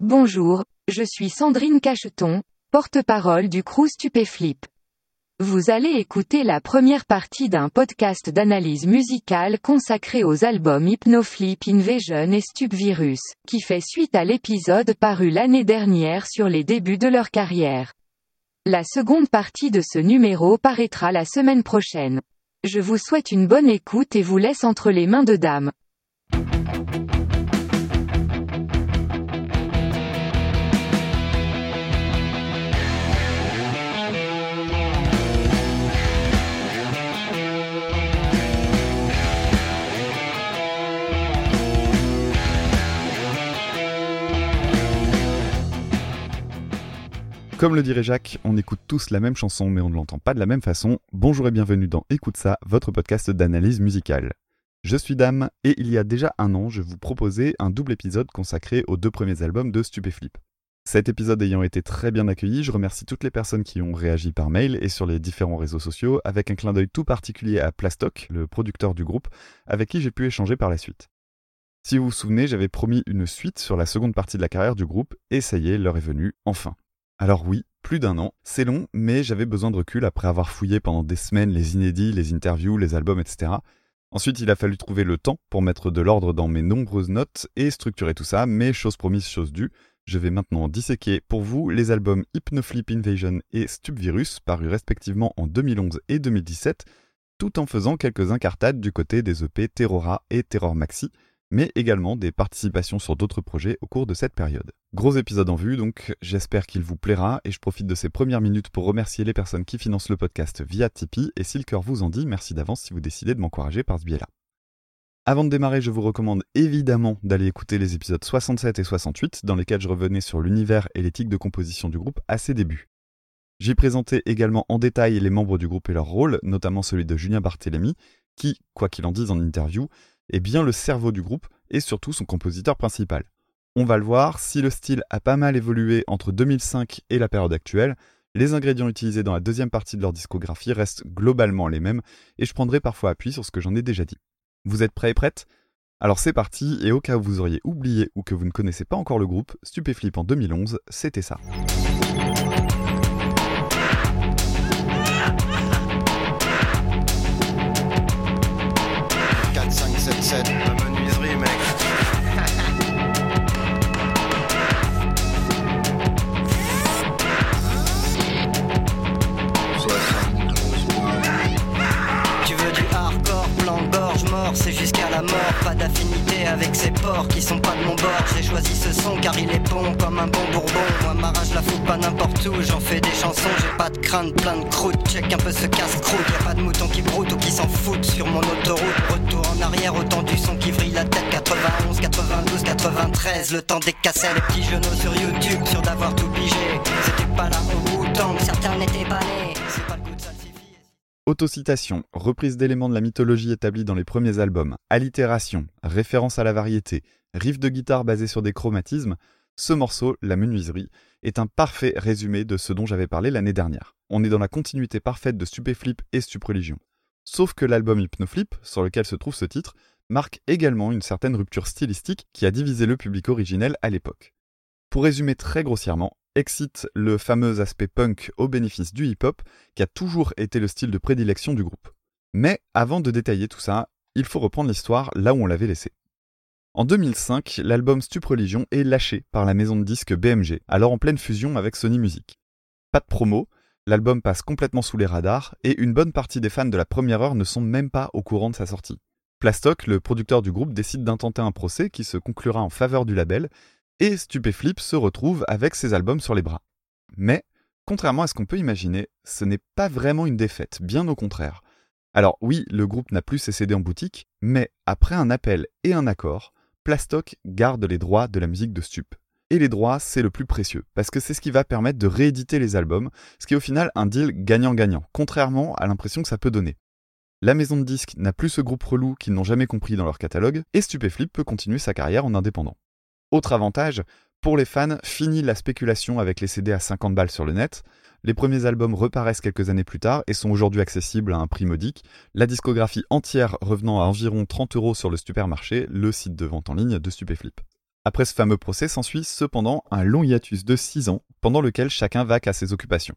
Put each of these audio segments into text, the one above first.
Bonjour, je suis Sandrine Cacheton, porte-parole du crew Stupéflip. Vous allez écouter la première partie d'un podcast d'analyse musicale consacré aux albums Hypnoflip Invasion et Stupvirus, qui fait suite à l'épisode paru l'année dernière sur les débuts de leur carrière. La seconde partie de ce numéro paraîtra la semaine prochaine. Je vous souhaite une bonne écoute et vous laisse entre les mains de Dame. Comme le dirait Jacques, on écoute tous la même chanson mais on ne l'entend pas de la même façon. Bonjour et bienvenue dans Écoute ça, votre podcast d'analyse musicale. Je suis Dame et il y a déjà un an, je vous proposais un double épisode consacré aux deux premiers albums de Stupéflip. Cet épisode ayant été très bien accueilli, je remercie toutes les personnes qui ont réagi par mail et sur les différents réseaux sociaux, avec un clin d'œil tout particulier à Plastoc, le producteur du groupe, avec qui j'ai pu échanger par la suite. Si vous vous souvenez, j'avais promis une suite sur la seconde partie de la carrière du groupe, et ça y est, l'heure est venue, enfin. Alors oui, plus d'un an, c'est long, mais j'avais besoin de recul après avoir fouillé pendant des semaines les inédits, les interviews, les albums, etc. Ensuite, il a fallu trouver le temps pour mettre de l'ordre dans mes nombreuses notes et structurer tout ça, mais chose promise, chose due, je vais maintenant disséquer pour vous les albums Hypnoflip Invasion et Stupvirus, parus respectivement en 2011 et 2017, tout en faisant quelques incartades du côté des EP Terrora et Terror Maxi, mais également des participations sur d'autres projets au cours de cette période. Gros épisode en vue, donc j'espère qu'il vous plaira et je profite de ces premières minutes pour remercier les personnes qui financent le podcast via Tipeee et si le cœur vous en dit, merci d'avance si vous décidez de m'encourager par ce biais-là. Avant de démarrer, je vous recommande évidemment d'aller écouter les épisodes 67 et 68 dans lesquels je revenais sur l'univers et l'éthique de composition du groupe à ses débuts. J'y présentais également en détail les membres du groupe et leur rôle, notamment celui de Julien Barthélémy, qui, quoi qu'il en dise en interview, est bien le cerveau du groupe et surtout son compositeur principal. On va le voir, si le style a pas mal évolué entre 2005 et la période actuelle, les ingrédients utilisés dans la deuxième partie de leur discographie restent globalement les mêmes et je prendrai parfois appui sur ce que j'en ai déjà dit. Vous êtes prêts et prêtes? Alors c'est parti et au cas où vous auriez oublié ou que vous ne connaissez pas encore le groupe, Stupéflip en 2011, c'était ça. said, d'affinité avec ces porcs qui sont pas de mon bord. J'ai choisi ce son car il est bon comme un bon bourbon. Moi, ma rage la fout pas n'importe où, j'en fais des chansons, j'ai pas de crainte, plein de croûte. Check un peu ce casse-croûte, y a pas de moutons qui broutent ou qui s'en foutent sur mon autoroute. Retour en arrière, autant du son qui vrille la tête. 91, 92, 93, le temps des cassettes, les petits genoux sur YouTube, sûr d'avoir tout pigé. C'était pas là au bout certains n'étaient pas nés. Autocitation, reprise d'éléments de la mythologie établis dans les premiers albums, allitération, référence à la variété, riff de guitare basé sur des chromatismes, ce morceau, La Menuiserie, est un parfait résumé de ce dont j'avais parlé l'année dernière. On est dans la continuité parfaite de Stupéflip et Stupreligion. Sauf que l'album Hypnoflip, sur lequel se trouve ce titre, marque également une certaine rupture stylistique qui a divisé le public originel à l'époque. Pour résumer très grossièrement, excite le fameux aspect punk au bénéfice du hip-hop qui a toujours été le style de prédilection du groupe. Mais avant de détailler tout ça, il faut reprendre l'histoire là où on l'avait laissé. En 2005, l'album Stup Religion est lâché par la maison de disques BMG, alors en pleine fusion avec Sony Music. Pas de promo, l'album passe complètement sous les radars et une bonne partie des fans de la première heure ne sont même pas au courant de sa sortie. Plastoc, le producteur du groupe, décide d'intenter un procès qui se conclura en faveur du label, et Stupéflip se retrouve avec ses albums sur les bras. Mais, contrairement à ce qu'on peut imaginer, ce n'est pas vraiment une défaite, bien au contraire. Alors oui, le groupe n'a plus ses CD en boutique, mais après un appel et un accord, Plastoc garde les droits de la musique de Stup. Et les droits, c'est le plus précieux, parce que c'est ce qui va permettre de rééditer les albums, ce qui est au final un deal gagnant-gagnant, contrairement à l'impression que ça peut donner. La maison de disques n'a plus ce groupe relou qu'ils n'ont jamais compris dans leur catalogue, et Stupéflip peut continuer sa carrière en indépendant. Autre avantage, pour les fans, fini la spéculation avec les CD à 50 balles sur le net. Les premiers albums reparaissent quelques années plus tard et sont aujourd'hui accessibles à un prix modique, la discographie entière revenant à environ 30 euros sur le supermarché, le site de vente en ligne de Stupéflip. Après ce fameux procès s'ensuit cependant un long hiatus de 6 ans, pendant lequel chacun vaque à ses occupations.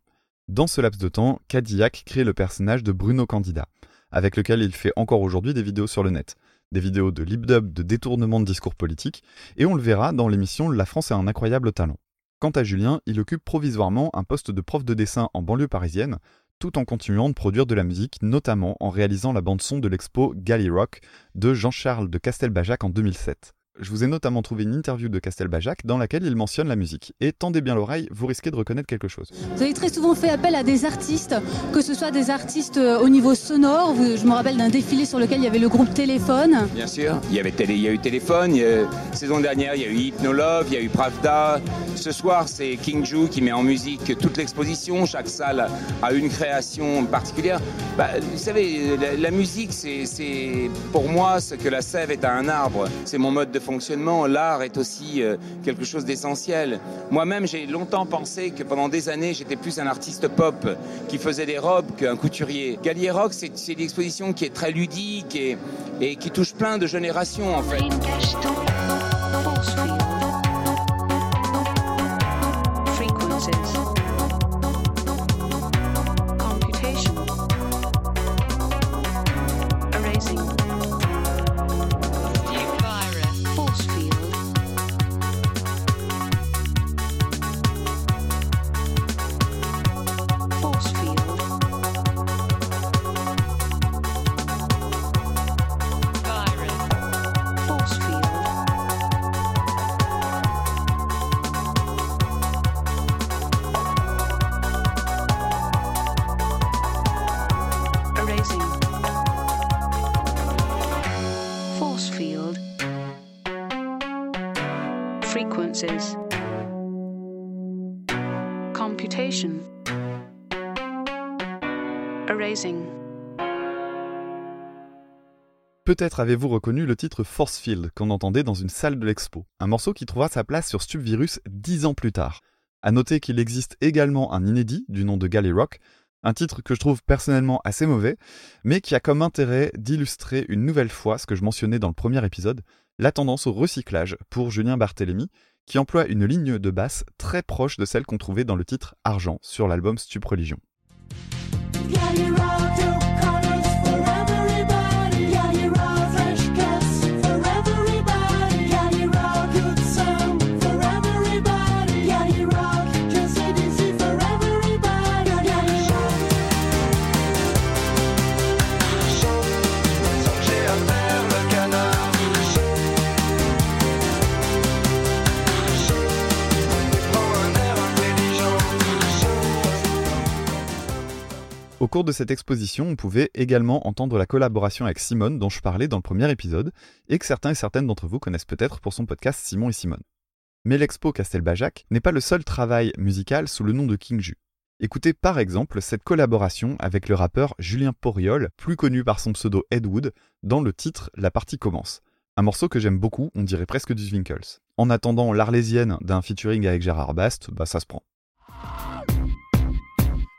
Dans ce laps de temps, Cadillac crée le personnage de Bruno Candida, avec lequel il fait encore aujourd'hui des vidéos sur le net. Des vidéos de lip-dub, de détournement de discours politiques, et on le verra dans l'émission La France a un incroyable talent. Quant à Julien, il occupe provisoirement un poste de prof de dessin en banlieue parisienne, tout en continuant de produire de la musique, notamment en réalisant la bande-son de l'expo Galley Rock de Jean-Charles de Castelbajac en 2007. Je vous ai notamment trouvé une interview de Castelbajac dans laquelle il mentionne la musique. Et tendez bien l'oreille, vous risquez de reconnaître quelque chose. Vous avez très souvent fait appel à des artistes, que ce soit des artistes euh, au niveau sonore. Je me rappelle d'un défilé sur lequel il y avait le groupe Téléphone. Bien sûr, il y, avait télé, il y a eu Téléphone. saison dernière, il y a eu Hypnolove, il y a eu Pravda. Ce soir, c'est King Ju qui met en musique toute l'exposition. Chaque salle a une création particulière. Bah, vous savez, la, la musique, c'est pour moi ce que la sève est à un arbre. C'est mon mode de fonctionnement, l'art est aussi euh, quelque chose d'essentiel. Moi-même, j'ai longtemps pensé que pendant des années, j'étais plus un artiste pop qui faisait des robes qu'un couturier. Gallier Rock, c'est une exposition qui est très ludique et, et qui touche plein de générations en fait. Peut-être avez-vous reconnu le titre Force Field qu'on entendait dans une salle de l'expo, un morceau qui trouva sa place sur Stubvirus dix ans plus tard. À noter qu'il existe également un inédit du nom de Galley Rock, un titre que je trouve personnellement assez mauvais, mais qui a comme intérêt d'illustrer une nouvelle fois ce que je mentionnais dans le premier épisode, la tendance au recyclage pour Julien Barthélémy, qui emploie une ligne de basse très proche de celle qu'on trouvait dans le titre Argent sur l'album Stup Religion. Au cours de cette exposition, on pouvait également entendre la collaboration avec Simone dont je parlais dans le premier épisode, et que certains et certaines d'entre vous connaissent peut-être pour son podcast Simon et Simone. Mais l'expo Castelbajac n'est pas le seul travail musical sous le nom de King Ju. Écoutez par exemple cette collaboration avec le rappeur Julien Poriol, plus connu par son pseudo Ed Wood, dans le titre La partie commence. Un morceau que j'aime beaucoup, on dirait presque du Zwinkels. En attendant l'Arlésienne d'un featuring avec Gérard Bast, bah ça se prend.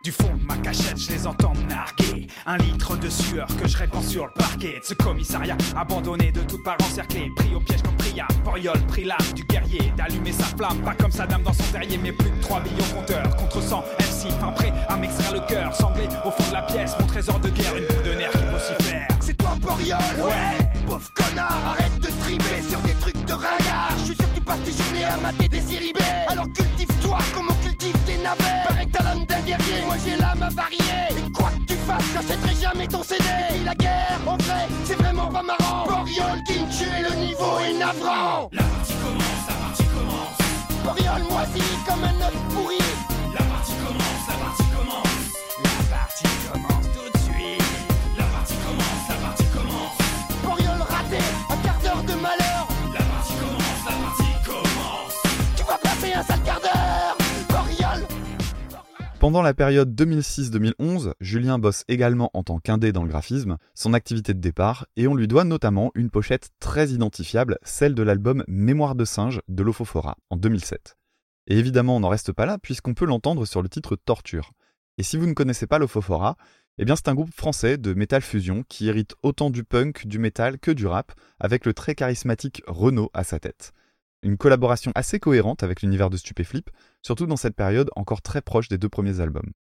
Du fond de ma cachette, je les entends narguer. Un litre de sueur que je répands sur le parquet de ce commissariat. Abandonné de toutes parts encerclé, pris au piège comme Priya. Poriol, pris l'âme du guerrier, d'allumer sa flamme. Pas comme sa dame dans son terrier, mais plus de 3 millions compteurs. Contre 100 MC, fin prêt à m'extraire le cœur. Sanglé au fond de la pièce, mon trésor de guerre, une boule de nerfs qui vocifère. C'est toi, Poriol Ouais Pauvre connard, arrête de triper sur des trucs de ringard. Je suis sûr que tu passes tes journées à mater des Alors cultive-toi comme on cultive des navets. Moi j'ai l'âme avariée. Et quoi que tu fasses, j'achèterai jamais ton CD. Et la guerre, en vrai, c'est vraiment pas marrant. Boriol, Kinchu et le niveau est navrant. La partie commence, la partie commence. Boriol moisi comme un œuf pourri. Pendant la période 2006-2011, Julien bosse également en tant qu'indé dans le graphisme, son activité de départ, et on lui doit notamment une pochette très identifiable, celle de l'album Mémoire de singe de Lophophora en 2007. Et évidemment, on n'en reste pas là puisqu'on peut l'entendre sur le titre Torture. Et si vous ne connaissez pas Lophophora, eh bien c'est un groupe français de metal fusion qui hérite autant du punk, du metal que du rap, avec le très charismatique Renault à sa tête. Une collaboration assez cohérente avec l'univers de Stupéflip, surtout dans cette période encore très proche des deux premiers albums.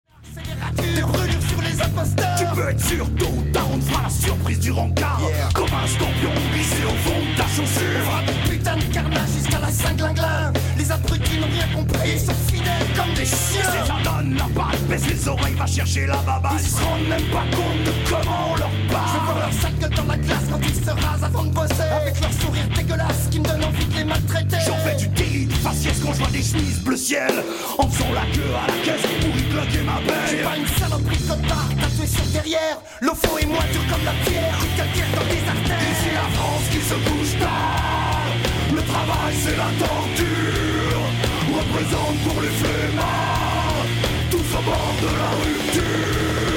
Tu peux être sûr, tôt ou tard, on te fera la surprise du rencard. Comme un scorpion glissé au fond de ta chaussure. Putain de carnage jusqu'à la Saint-Glinglin. Les abrutis n'ont rien compris, ils sont fidèles comme des chiens. Si ça donne la balle, baisse les oreilles, va chercher la baballe. Ils se rendent même pas compte de comment on leur parle. Je vois leur sac dans la glace quand ils se rasent avant de bosser. Avec leur sourire dégueulasse qui me donne envie de les maltraiter. J'en fais du délit de faciès quand je vois des chemises bleu ciel. En faisant la queue à la caisse pour y bloquer ma belle. J'ai pas une saloperie de cotard tatouée sur derrière. L'offo et moi dur comme la pierre, une calcaire dans des artères. Ici la France qui se bouge tard. Le travail c'est la torture. Représente pour les flemmards. Tous au bord de la rupture.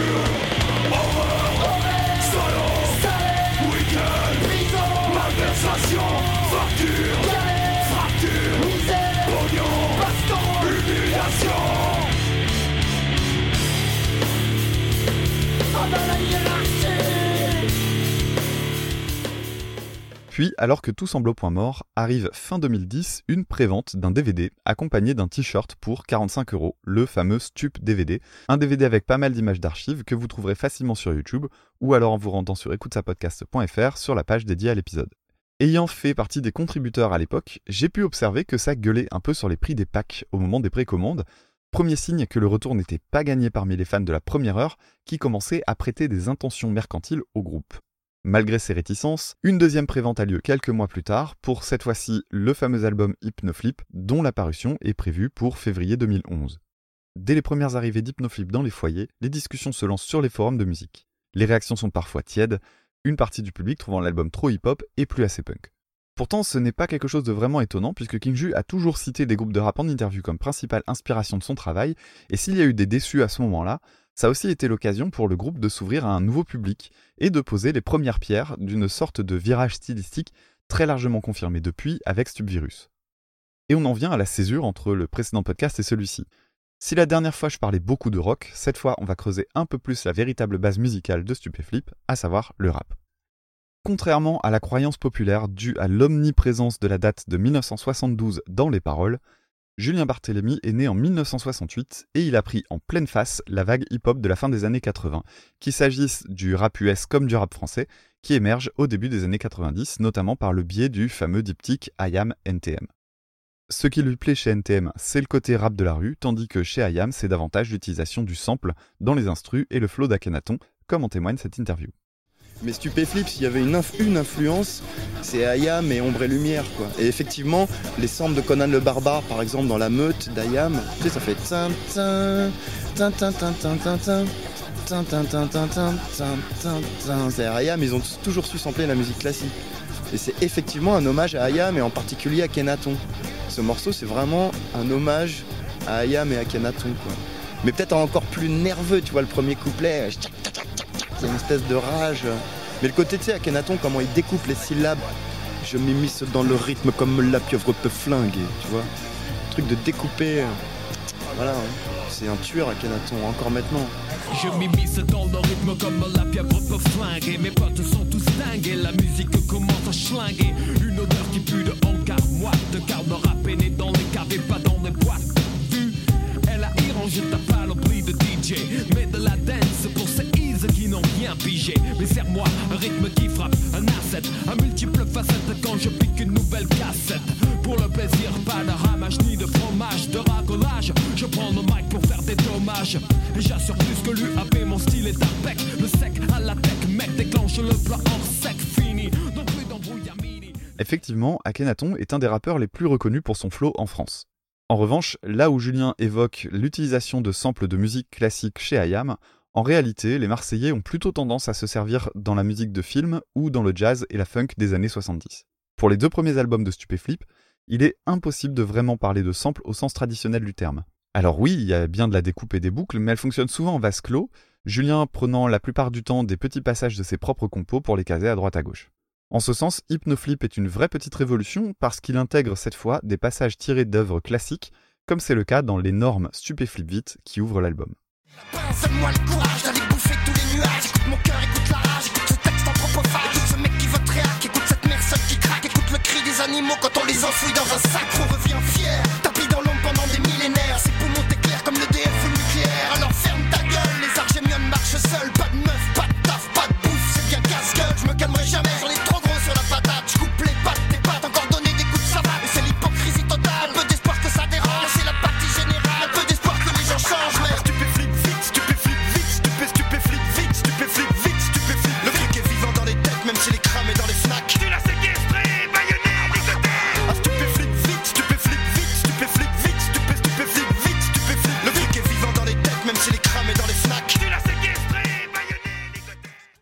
Puis, alors que tout semble au point mort, arrive fin 2010 une prévente d'un DVD accompagné d'un t-shirt pour 45 euros, le fameux Stup DVD, un DVD avec pas mal d'images d'archives que vous trouverez facilement sur YouTube ou alors en vous rendant sur écoutesapodcast.fr sur la page dédiée à l'épisode. Ayant fait partie des contributeurs à l'époque, j'ai pu observer que ça gueulait un peu sur les prix des packs au moment des précommandes, premier signe que le retour n'était pas gagné parmi les fans de la première heure qui commençaient à prêter des intentions mercantiles au groupe. Malgré ces réticences, une deuxième prévente a lieu quelques mois plus tard pour cette fois-ci le fameux album Hypnoflip dont la parution est prévue pour février 2011. Dès les premières arrivées d'Hypnoflip dans les foyers, les discussions se lancent sur les forums de musique. Les réactions sont parfois tièdes, une partie du public trouvant l'album trop hip-hop et plus assez punk. Pourtant, ce n'est pas quelque chose de vraiment étonnant puisque King Ju a toujours cité des groupes de rap en interview comme principale inspiration de son travail, et s'il y a eu des déçus à ce moment-là, ça a aussi été l'occasion pour le groupe de s'ouvrir à un nouveau public et de poser les premières pierres d'une sorte de virage stylistique très largement confirmé depuis avec Stubvirus. Et on en vient à la césure entre le précédent podcast et celui-ci. Si la dernière fois je parlais beaucoup de rock, cette fois on va creuser un peu plus la véritable base musicale de Stupéflip, à savoir le rap. Contrairement à la croyance populaire due à l'omniprésence de la date de 1972 dans les paroles, Julien Barthélemy est né en 1968 et il a pris en pleine face la vague hip-hop de la fin des années 80, qu'il s'agisse du rap US comme du rap français, qui émerge au début des années 90, notamment par le biais du fameux diptyque IAM NTM. Ce qui lui plaît chez NTM, c'est le côté rap de la rue, tandis que chez IAM, c'est davantage l'utilisation du sample dans les instrus et le flow d'Akhenaton, comme en témoigne cette interview. Mais Stupéflip, s'il y avait une, influence, c'est Ayam et Ombre et Lumière. Quoi. Et effectivement, les samples de Conan le Barbare, par exemple, dans la meute d'Ayam, tu sais, ça fait tin tin tin c'est Ayam, ils ont toujours su sampler la musique classique. Et c'est effectivement un hommage à Ayam et en particulier à Kenaton. Ce morceau, c'est vraiment un hommage à Ayam et à Kenaton. Quoi. Mais peut-être encore plus nerveux, tu vois, le premier couplet. C'est une espèce de rage. Mais le côté, tu sais, Akhenaton, comment il découpe les syllabes. Je m'immisce dans le rythme comme la pieuvre peut flinguer, tu vois. Truc de découper. euh, Voilà, hein. c'est un tueur Akhenaton, encore maintenant. Je m'immisce dans le rythme comme la pieuvre peut flinguer Mes potes sont tous dingues et la musique commence à schlinguer Une odeur qui pue de hangar moite Car le rap est né dans les caves et pas dans les boîtes Vu, elle a irrangé ta panoplie de DJ Mais de la dance pour ces n'ont rien pigé. Mais serre-moi un rythme qui frappe, un asset Un multiple facette quand je pique une nouvelle cassette. Pour le plaisir, pas de ramage ni de fromage De racolage, je prends le mic pour faire des dommages. Et j'assure plus que l'UAP, mon style est impec. Le sec à la tech, mec déclenche le plat hors sec Fini, donc plus d'embrouillamini. Effectivement, Akhenaton est un des rappeurs les plus reconnus pour son flow en France. En revanche, là où Julien évoque l'utilisation de samples de musique classique chez IAM, en réalité, les Marseillais ont plutôt tendance à se servir dans la musique de film ou dans le jazz et la funk des années 70. Pour les deux premiers albums de Stupéflip, il est impossible de vraiment parler de samples au sens traditionnel du terme. Alors oui, il y a bien de la découpe et des boucles, mais elle fonctionne souvent en vase clos, Julien prenant la plupart du temps des petits passages de ses propres compos pour les caser à droite à gauche. En ce sens, Hypnoflip est une vraie petite révolution parce qu'il intègre cette fois des passages tirés d'œuvres classiques, comme c'est le cas dans l'énorme Stupéflip Vite qui ouvre l'album. Donne-moi le courage d'aller bouffer tous les nuages. Écoute mon cœur, écoute la rage, écoute ce texte anthropophage. Écoute ce mec qui veut te réac, écoute cette mère seule qui craque, écoute le cri des animaux quand on les enfouit dans un sac. On revient fier, tapis dans l'ombre pendant des millénaires. Ses poumons t'éclairent comme le DF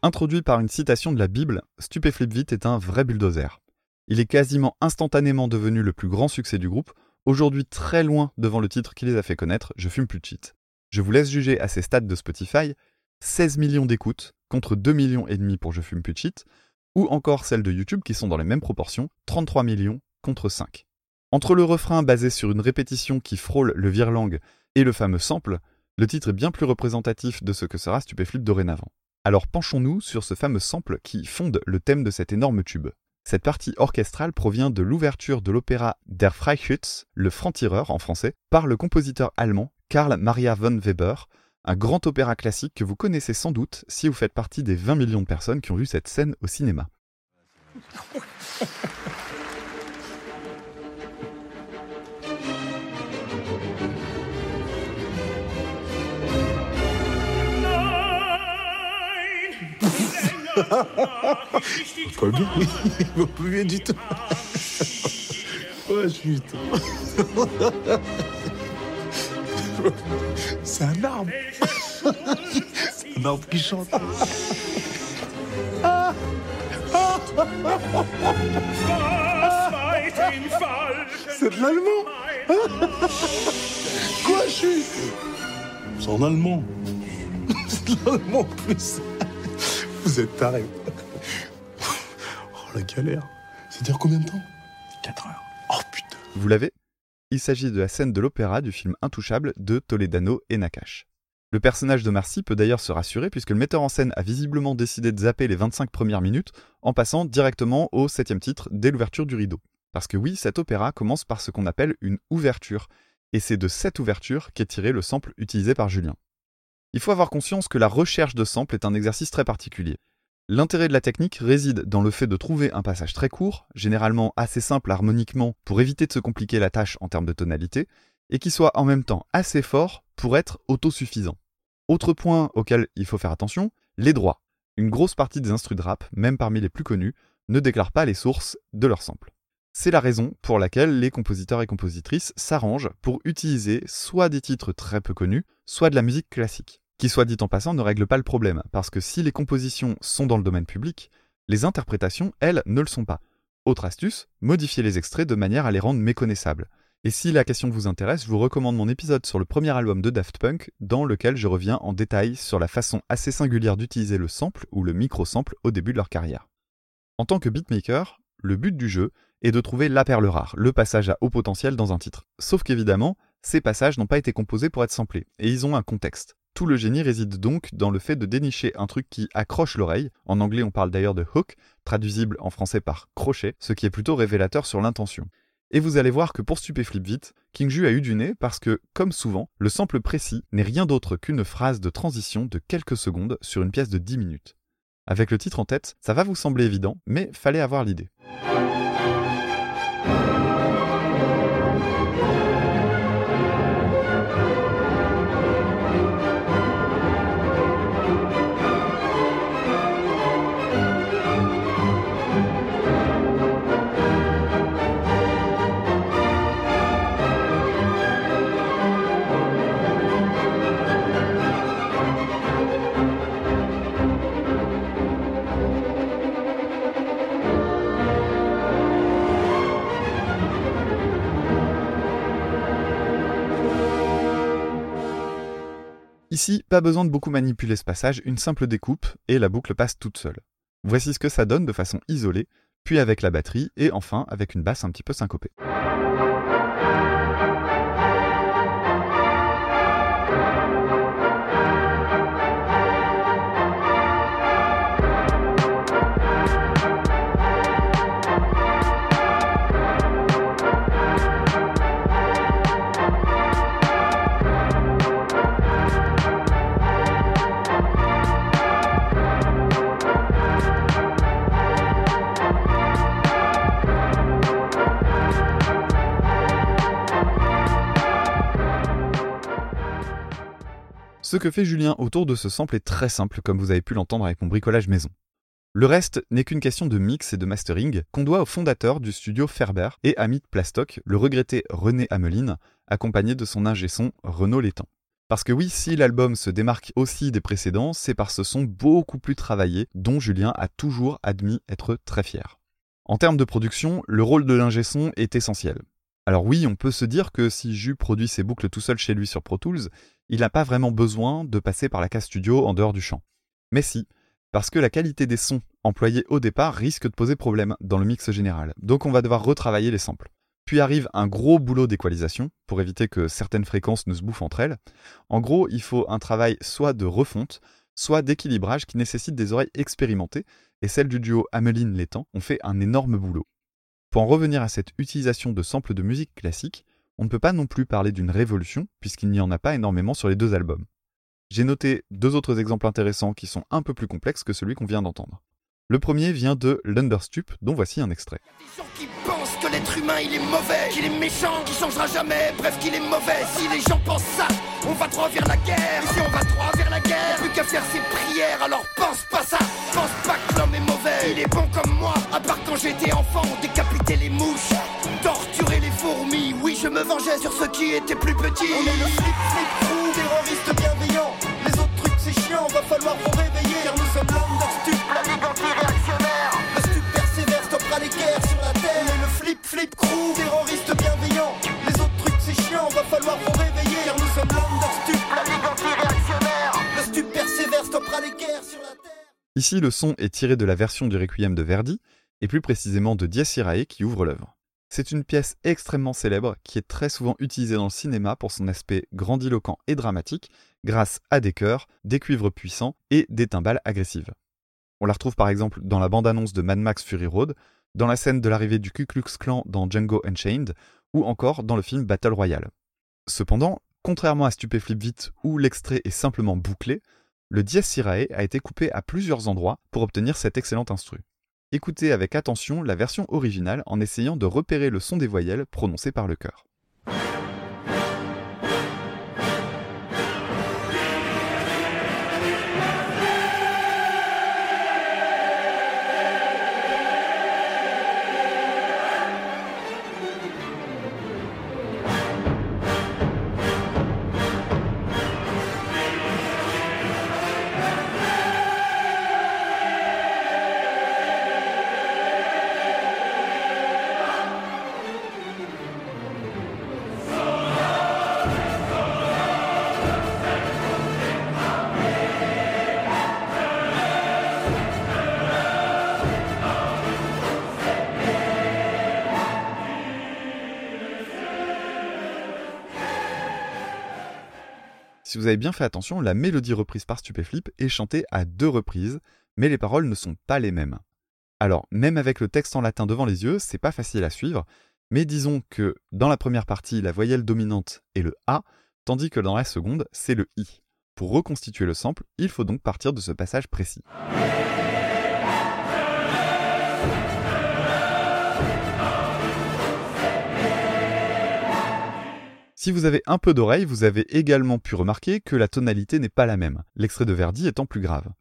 Introduit par une citation de la Bible, Stupéflip Vite est un vrai bulldozer. Il est quasiment instantanément devenu le plus grand succès du groupe, aujourd'hui très loin devant le titre qui les a fait connaître, Je fume plus de cheat. Je vous laisse juger à ces stades de Spotify, 16 millions d'écoutes contre 2 millions et demi pour Je fume plus de cheat, ou encore celles de YouTube qui sont dans les mêmes proportions, 33 millions contre 5. Entre le refrain basé sur une répétition qui frôle le virlang et le fameux sample, le titre est bien plus représentatif de ce que sera Stupéflip dorénavant. Alors penchons-nous sur ce fameux sample qui fonde le thème de cet énorme tube. Cette partie orchestrale provient de l'ouverture de l'opéra Der Freischütz, le franc-tireur en français, par le compositeur allemand Karl Maria von Weber, un grand opéra classique que vous connaissez sans doute si vous faites partie des 20 millions de personnes qui ont vu cette scène au cinéma. Pas bien. Pas bien du tout. Ouais, putain. C'est un arbre. C'est un arbre qui chante. C'est de l'allemand. Quoi, je suis? C'est en allemand. C'est de l'allemand en plus. Vous êtes tarés. Oh, la galère. C'est dire combien de temps? 4 heures. Oh putain. Vous l'avez? Il s'agit de la scène de l'opéra du film Intouchable de Toledano et Nakache. Le personnage de Marcy peut d'ailleurs se rassurer puisque le metteur en scène a visiblement décidé de zapper les 25 premières minutes en passant directement au septième titre dès l'ouverture du rideau. Parce que oui, cet opéra commence par ce qu'on appelle une ouverture, et c'est de cette ouverture qu'est tiré le sample utilisé par Julien. Il faut avoir conscience que la recherche de samples est un exercice très particulier. L'intérêt de la technique réside dans le fait de trouver un passage très court, généralement assez simple harmoniquement pour éviter de se compliquer la tâche en termes de tonalité, et qui soit en même temps assez fort pour être autosuffisant. Autre point auquel il faut faire attention, les droits. Une grosse partie des instrus de rap, même parmi les plus connus, ne déclarent pas les sources de leurs samples. C'est la raison pour laquelle les compositeurs et compositrices s'arrangent pour utiliser soit des titres très peu connus, soit de la musique classique. Qui soit dit en passant ne règle pas le problème, parce que si les compositions sont dans le domaine public, les interprétations, elles, ne le sont pas. Autre astuce, modifier les extraits de manière à les rendre méconnaissables. Et si la question vous intéresse, je vous recommande mon épisode sur le premier album de Daft Punk, dans lequel je reviens en détail sur la façon assez singulière d'utiliser le sample ou le micro-sample au début de leur carrière. En tant que beatmaker, le but du jeu est de trouver la perle rare, le passage à haut potentiel dans un titre. Sauf qu'évidemment, ces passages n'ont pas été composés pour être samplés, et ils ont un contexte. Tout le génie réside donc dans le fait de dénicher un truc qui accroche l'oreille, en anglais on parle d'ailleurs de hook, traduisible en français par crochet, ce qui est plutôt révélateur sur l'intention. Et vous allez voir que pour Stupéflip Vite, King Ju a eu du nez parce que, comme souvent, le sample précis n'est rien d'autre qu'une phrase de transition de quelques secondes sur une pièce de 10 minutes. Avec le titre en tête, ça va vous sembler évident, mais fallait avoir l'idée. Ici, pas besoin de beaucoup manipuler ce passage, une simple découpe et la boucle passe toute seule. Voici ce que ça donne de façon isolée, puis avec la batterie et enfin avec une basse un petit peu syncopée. Ce que fait Julien autour de ce sample est très simple, comme vous avez pu l'entendre avec mon bricolage maison. Le reste n'est qu'une question de mix et de mastering qu'on doit au fondateur du studio Ferber et ami de Plastoc, le regretté René Ameline, accompagné de son ingé son Renaud Létang. Parce que oui, si l'album se démarque aussi des précédents, c'est par ce son beaucoup plus travaillé dont Julien a toujours admis être très fier. En termes de production, le rôle de l'ingé son est essentiel. Alors oui, on peut se dire que si Jus produit ses boucles tout seul chez lui sur Pro Tools, il n'a pas vraiment besoin de passer par la case studio en dehors du champ. Mais si, parce que la qualité des sons employés au départ risque de poser problème dans le mix général, donc on va devoir retravailler les samples. Puis arrive un gros boulot d'équalisation, pour éviter que certaines fréquences ne se bouffent entre elles. En gros, il faut un travail soit de refonte, soit d'équilibrage qui nécessite des oreilles expérimentées, et celle du duo Ameline-Létang ont fait un énorme boulot. Pour en revenir à cette utilisation de samples de musique classique, on ne peut pas non plus parler d'une révolution, puisqu'il n'y en a pas énormément sur les deux albums. J'ai noté deux autres exemples intéressants qui sont un peu plus complexes que celui qu'on vient d'entendre. Le premier vient de L'Understup, dont voici un extrait. Bref qu'il est mauvais. Si les gens pensent ça, on va vers la guerre. Si on va vers la guerre. Pense pas que l'homme est mauvais, il est bon comme moi. À part quand j'étais enfant, on décapitait les mouches, torturer les fourmis. Oui, je me vengeais sur ceux qui étaient plus petits. On est le flip flip crew, terroriste bienveillant. Les autres trucs c'est chiant, va falloir vous réveiller. Car nous sommes l'Understup, la ligue anti-réactionnaire. Le stup persévère, stoppera les guerres sur la terre. On est le flip flip crew, terroriste bienveillant. Les autres trucs c'est chiant, va falloir vous réveiller. Car nous sommes l'Understup, la ligue anti-réactionnaire. Le stup persévère, stoppera les guerres sur la terre. Ici, le son est tiré de la version du Requiem de Verdi, et plus précisément de Dies Irae qui ouvre l'œuvre. C'est une pièce extrêmement célèbre qui est très souvent utilisée dans le cinéma pour son aspect grandiloquent et dramatique, grâce à des chœurs, des cuivres puissants et des timbales agressives. On la retrouve par exemple dans la bande-annonce de Mad Max Fury Road, dans la scène de l'arrivée du Ku Klux Klan dans Django Unchained, ou encore dans le film Battle Royale. Cependant, contrairement à Stupéflip Vite où l'extrait est simplement bouclé, le Dies a été coupé à plusieurs endroits pour obtenir cet excellent instru. Écoutez avec attention la version originale en essayant de repérer le son des voyelles prononcées par le chœur. Vous avez bien fait attention, la mélodie reprise par Stupéflip est chantée à deux reprises, mais les paroles ne sont pas les mêmes. Alors, même avec le texte en latin devant les yeux, c'est pas facile à suivre, mais disons que dans la première partie, la voyelle dominante est le A, tandis que dans la seconde, c'est le I. Pour reconstituer le sample, il faut donc partir de ce passage précis. Si vous avez un peu d'oreille, vous avez également pu remarquer que la tonalité n'est pas la même, l'extrait de Verdi étant plus grave.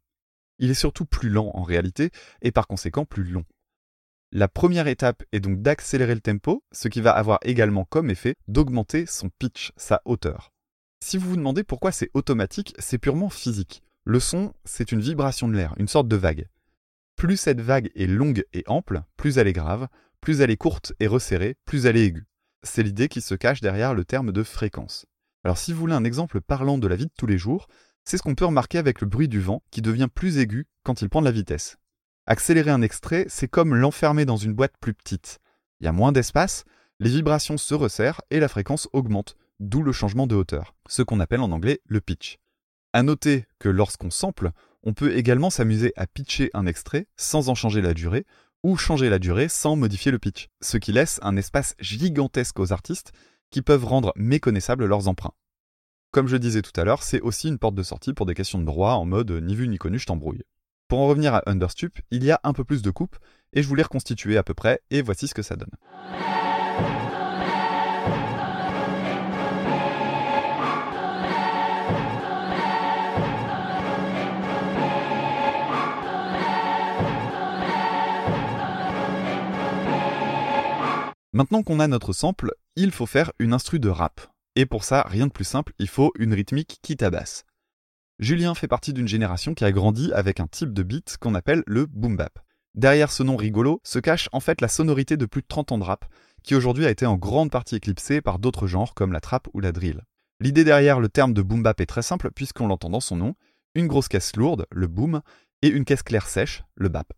Il est surtout plus lent en réalité, et par conséquent plus long. La première étape est donc d'accélérer le tempo, ce qui va avoir également comme effet d'augmenter son pitch, sa hauteur. Si vous vous demandez pourquoi c'est automatique, c'est purement physique. Le son, c'est une vibration de l'air, une sorte de vague. Plus cette vague est longue et ample, plus elle est grave, plus elle est courte et resserrée, plus elle est aiguë c'est l'idée qui se cache derrière le terme de fréquence. Alors si vous voulez un exemple parlant de la vie de tous les jours, c'est ce qu'on peut remarquer avec le bruit du vent qui devient plus aigu quand il prend de la vitesse. Accélérer un extrait, c'est comme l'enfermer dans une boîte plus petite. Il y a moins d'espace, les vibrations se resserrent et la fréquence augmente, d'où le changement de hauteur, ce qu'on appelle en anglais le pitch. À noter que lorsqu'on sample, on peut également s'amuser à pitcher un extrait sans en changer la durée, ou changer la durée sans modifier le pitch, ce qui laisse un espace gigantesque aux artistes qui peuvent rendre méconnaissables leurs emprunts. Comme je disais tout à l'heure, c'est aussi une porte de sortie pour des questions de droit en mode ni vu ni connu, je t'embrouille. Pour en revenir à Understup, il y a un peu plus de coupes, et je voulais reconstituer à peu près, et voici ce que ça donne. Maintenant qu'on a notre sample, il faut faire une instru de rap. Et pour ça, rien de plus simple, il faut une rythmique qui tabasse. Julien fait partie d'une génération qui a grandi avec un type de beat qu'on appelle le boom bap. Derrière ce nom rigolo se cache en fait la sonorité de plus de 30 ans de rap, qui aujourd'hui a été en grande partie éclipsée par d'autres genres comme la trap ou la drill. L'idée derrière le terme de boom bap est très simple puisqu'on l'entend dans son nom, une grosse caisse lourde, le boom, et une caisse claire sèche, le bap.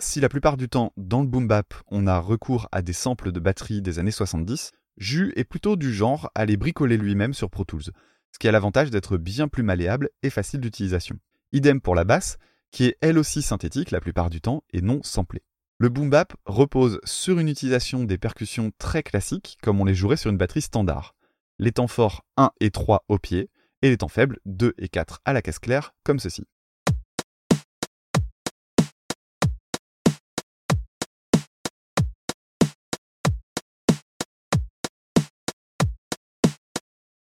Si la plupart du temps, dans le boom bap, on a recours à des samples de batterie des années 70, Jus est plutôt du genre à les bricoler lui-même sur Pro Tools, ce qui a l'avantage d'être bien plus malléable et facile d'utilisation. Idem pour la basse, qui est elle aussi synthétique la plupart du temps et non samplée. Le boom bap repose sur une utilisation des percussions très classiques comme on les jouerait sur une batterie standard. Les temps forts 1 et 3 au pied, et les temps faibles 2 et 4 à la caisse claire, comme ceci.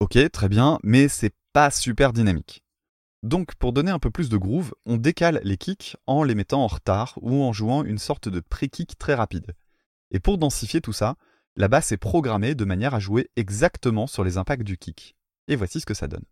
Ok, très bien, mais c'est pas super dynamique. Donc pour donner un peu plus de groove, on décale les kicks en les mettant en retard ou en jouant une sorte de pré-kick très rapide. Et pour densifier tout ça, la basse est programmée de manière à jouer exactement sur les impacts du kick. Et voici ce que ça donne.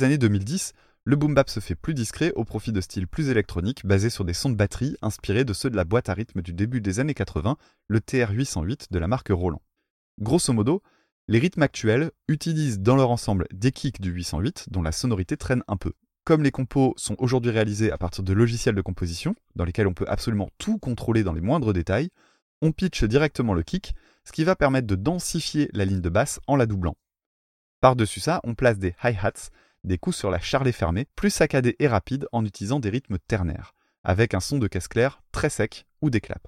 Les années 2010, le boom bap se fait plus discret au profit de styles plus électroniques basés sur des sons de batterie inspirés de ceux de la boîte à rythme du début des années 80, le TR-808 de la marque Roland. Grosso modo, les rythmes actuels utilisent dans leur ensemble des kicks du 808 dont la sonorité traîne un peu. Comme les compos sont aujourd'hui réalisés à partir de logiciels de composition, dans lesquels on peut absolument tout contrôler dans les moindres détails, on pitch directement le kick, ce qui va permettre de densifier la ligne de basse en la doublant. Par-dessus ça, on place des hi-hats, des coups sur la charlet fermée, plus saccadés et rapides en utilisant des rythmes ternaires, avec un son de caisse claire très sec ou des claps.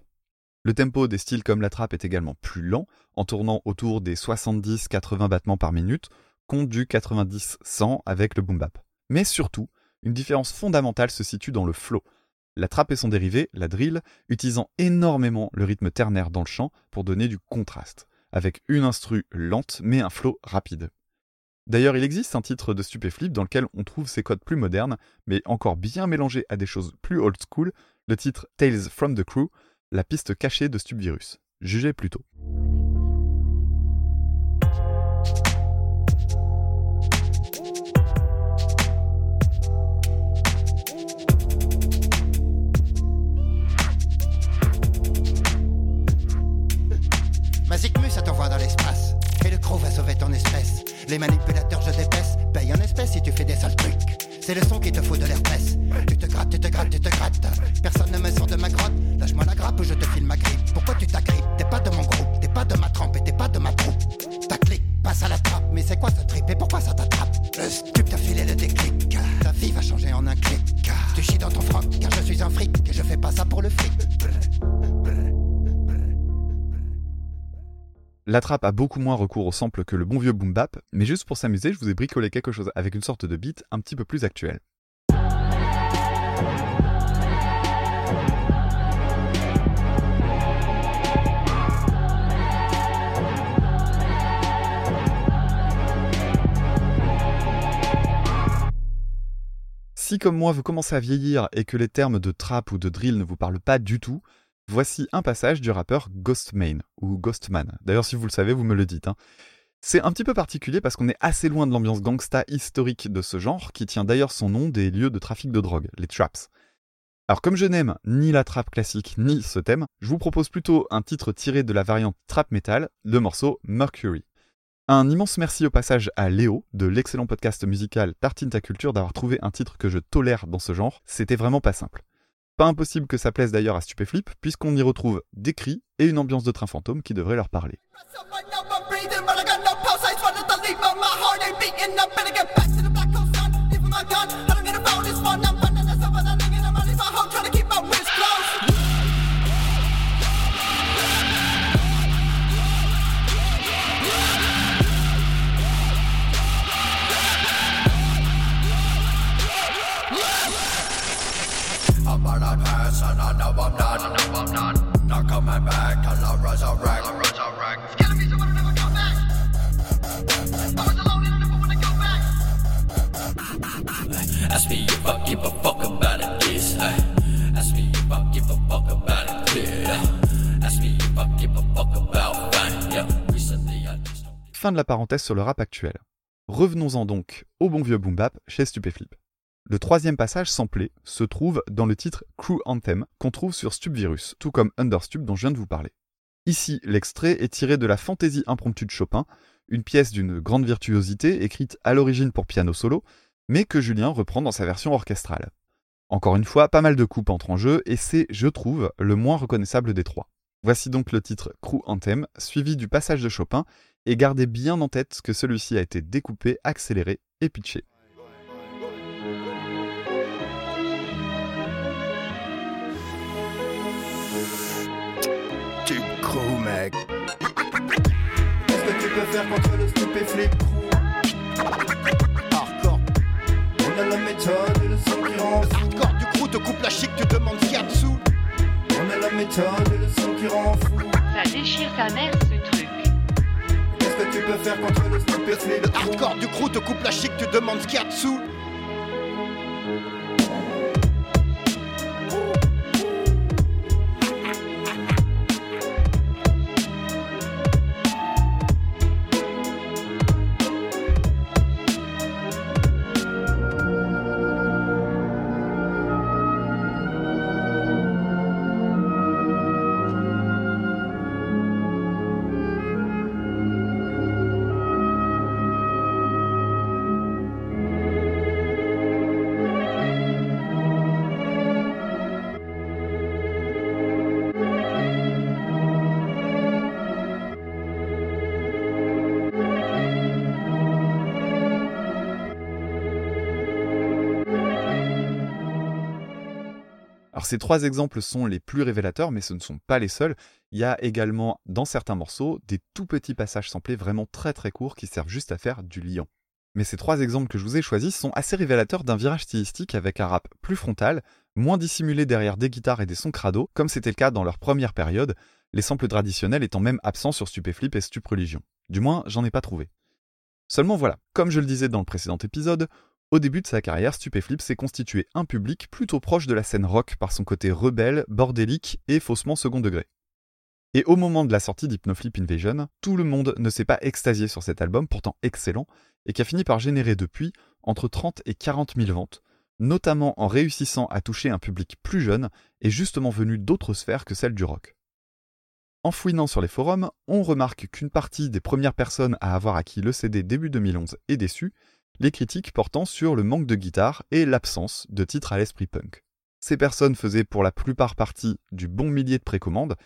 Le tempo des styles comme la trappe est également plus lent, en tournant autour des 70-80 battements par minute, contre du 90-100 avec le boom bap. Mais surtout, une différence fondamentale se situe dans le flow. La trappe et son dérivé, la drill, utilisant énormément le rythme ternaire dans le chant pour donner du contraste, avec une instru lente mais un flow rapide. D'ailleurs, il existe un titre de Stupéflip dans lequel on trouve ces codes plus modernes, mais encore bien mélangés à des choses plus old school, le titre Tales from the Crew, la piste cachée de Stupvirus. Jugez plutôt. T'envoie dans l'espace. Et le crew va sauver ton espèce. Les manipulateurs, je dépaisse. Paye en espèces si tu fais des sales trucs. C'est le son qui te fout de l'herpès. Tu te grattes, tu te grattes, tu te grattes. Personne ne me sort de ma grotte. Lâche-moi la grappe ou je te file ma grippe. Pourquoi tu t'agrippes? T'es pas de mon groupe, t'es pas de ma trempe et t'es pas de ma troupe. Ta clique passe à la trappe. Mais c'est quoi ce trip et pourquoi ça t'attrape? Le stup t'a filé le déclic. Ta vie va changer en un clic. Tu chies dans ton froc car je suis un fric et je fais pas ça pour le fric. La trappe a beaucoup moins recours au sample que le bon vieux boom bap, mais juste pour s'amuser, je vous ai bricolé quelque chose avec une sorte de beat un petit peu plus actuel. Si comme moi vous commencez à vieillir et que les termes de trap ou de drill ne vous parlent pas du tout, voici un passage du rappeur Ghostman, ou Ghostman. D'ailleurs, si vous le savez, vous me le dites. hein. C'est un petit peu particulier parce qu'on est assez loin de l'ambiance gangsta historique de ce genre, qui tient d'ailleurs son nom des lieux de trafic de drogue, les traps. Alors comme je n'aime ni la trap classique ni ce thème, je vous propose plutôt un titre tiré de la variante trap metal, le morceau Mercury. Un immense merci au passage à Léo de l'excellent podcast musical Tartine ta culture d'avoir trouvé un titre que je tolère dans ce genre, c'était vraiment pas simple. Pas impossible que ça plaise d'ailleurs à Stupéflip, puisqu'on y retrouve des cris et une ambiance de train fantôme qui devrait leur parler. Fin de la parenthèse sur le rap actuel. Revenons-en donc au bon vieux boom bap chez Stupéflip. Le troisième passage samplé se trouve dans le titre Crew Anthem qu'on trouve sur Stupvirus, tout comme Understup dont je viens de vous parler. Ici, l'extrait est tiré de la fantaisie impromptue de Chopin, une pièce d'une grande virtuosité écrite à l'origine pour piano solo, mais que Julien reprend dans sa version orchestrale. Encore une fois, pas mal de coupes entrent en jeu, et c'est, je trouve, le moins reconnaissable des trois. Voici donc le titre Crew Anthem, suivi du passage de Chopin, et gardez bien en tête que celui-ci a été découpé, accéléré et pitché. On a la méthode et le son qui rend fou. Hardcore du crew te coupe la chic, tu demandes ce qu'il y a dessous. On a la méthode et le son qui rend fou. Ça déchire ta mère ce truc. Qu'est-ce que tu peux faire contre le stupéflip Le hardcore du crew te coupe la chic, tu demandes ce qu'il y a dessous. Ces trois exemples sont les plus révélateurs, mais ce ne sont pas les seuls. Il y a également, dans certains morceaux, des tout petits passages samplés vraiment très très courts qui servent juste à faire du liant. Mais ces trois exemples que je vous ai choisis sont assez révélateurs d'un virage stylistique avec un rap plus frontal, moins dissimulé derrière des guitares et des sons crado, comme c'était le cas dans leur première période, les samples traditionnels étant même absents sur Stupéflip et Stup Religion. Du moins, j'en ai pas trouvé. Seulement voilà, comme je le disais dans le précédent épisode, au début de sa carrière, Stupéflip s'est constitué un public plutôt proche de la scène rock par son côté rebelle, bordélique et faussement second degré. Et au moment de la sortie d'Hypnoflip Invasion, tout le monde ne s'est pas extasié sur cet album, pourtant excellent, et qui a fini par générer depuis entre 30 et 40 000 ventes, notamment en réussissant à toucher un public plus jeune et justement venu d'autres sphères que celle du rock. En fouinant sur les forums, on remarque qu'une partie des premières personnes à avoir acquis le CD début 2011 est déçue, les critiques portant sur le manque de guitare et l'absence de titres à l'esprit punk. Ces personnes faisaient pour la plupart partie du bon millier de précommandes,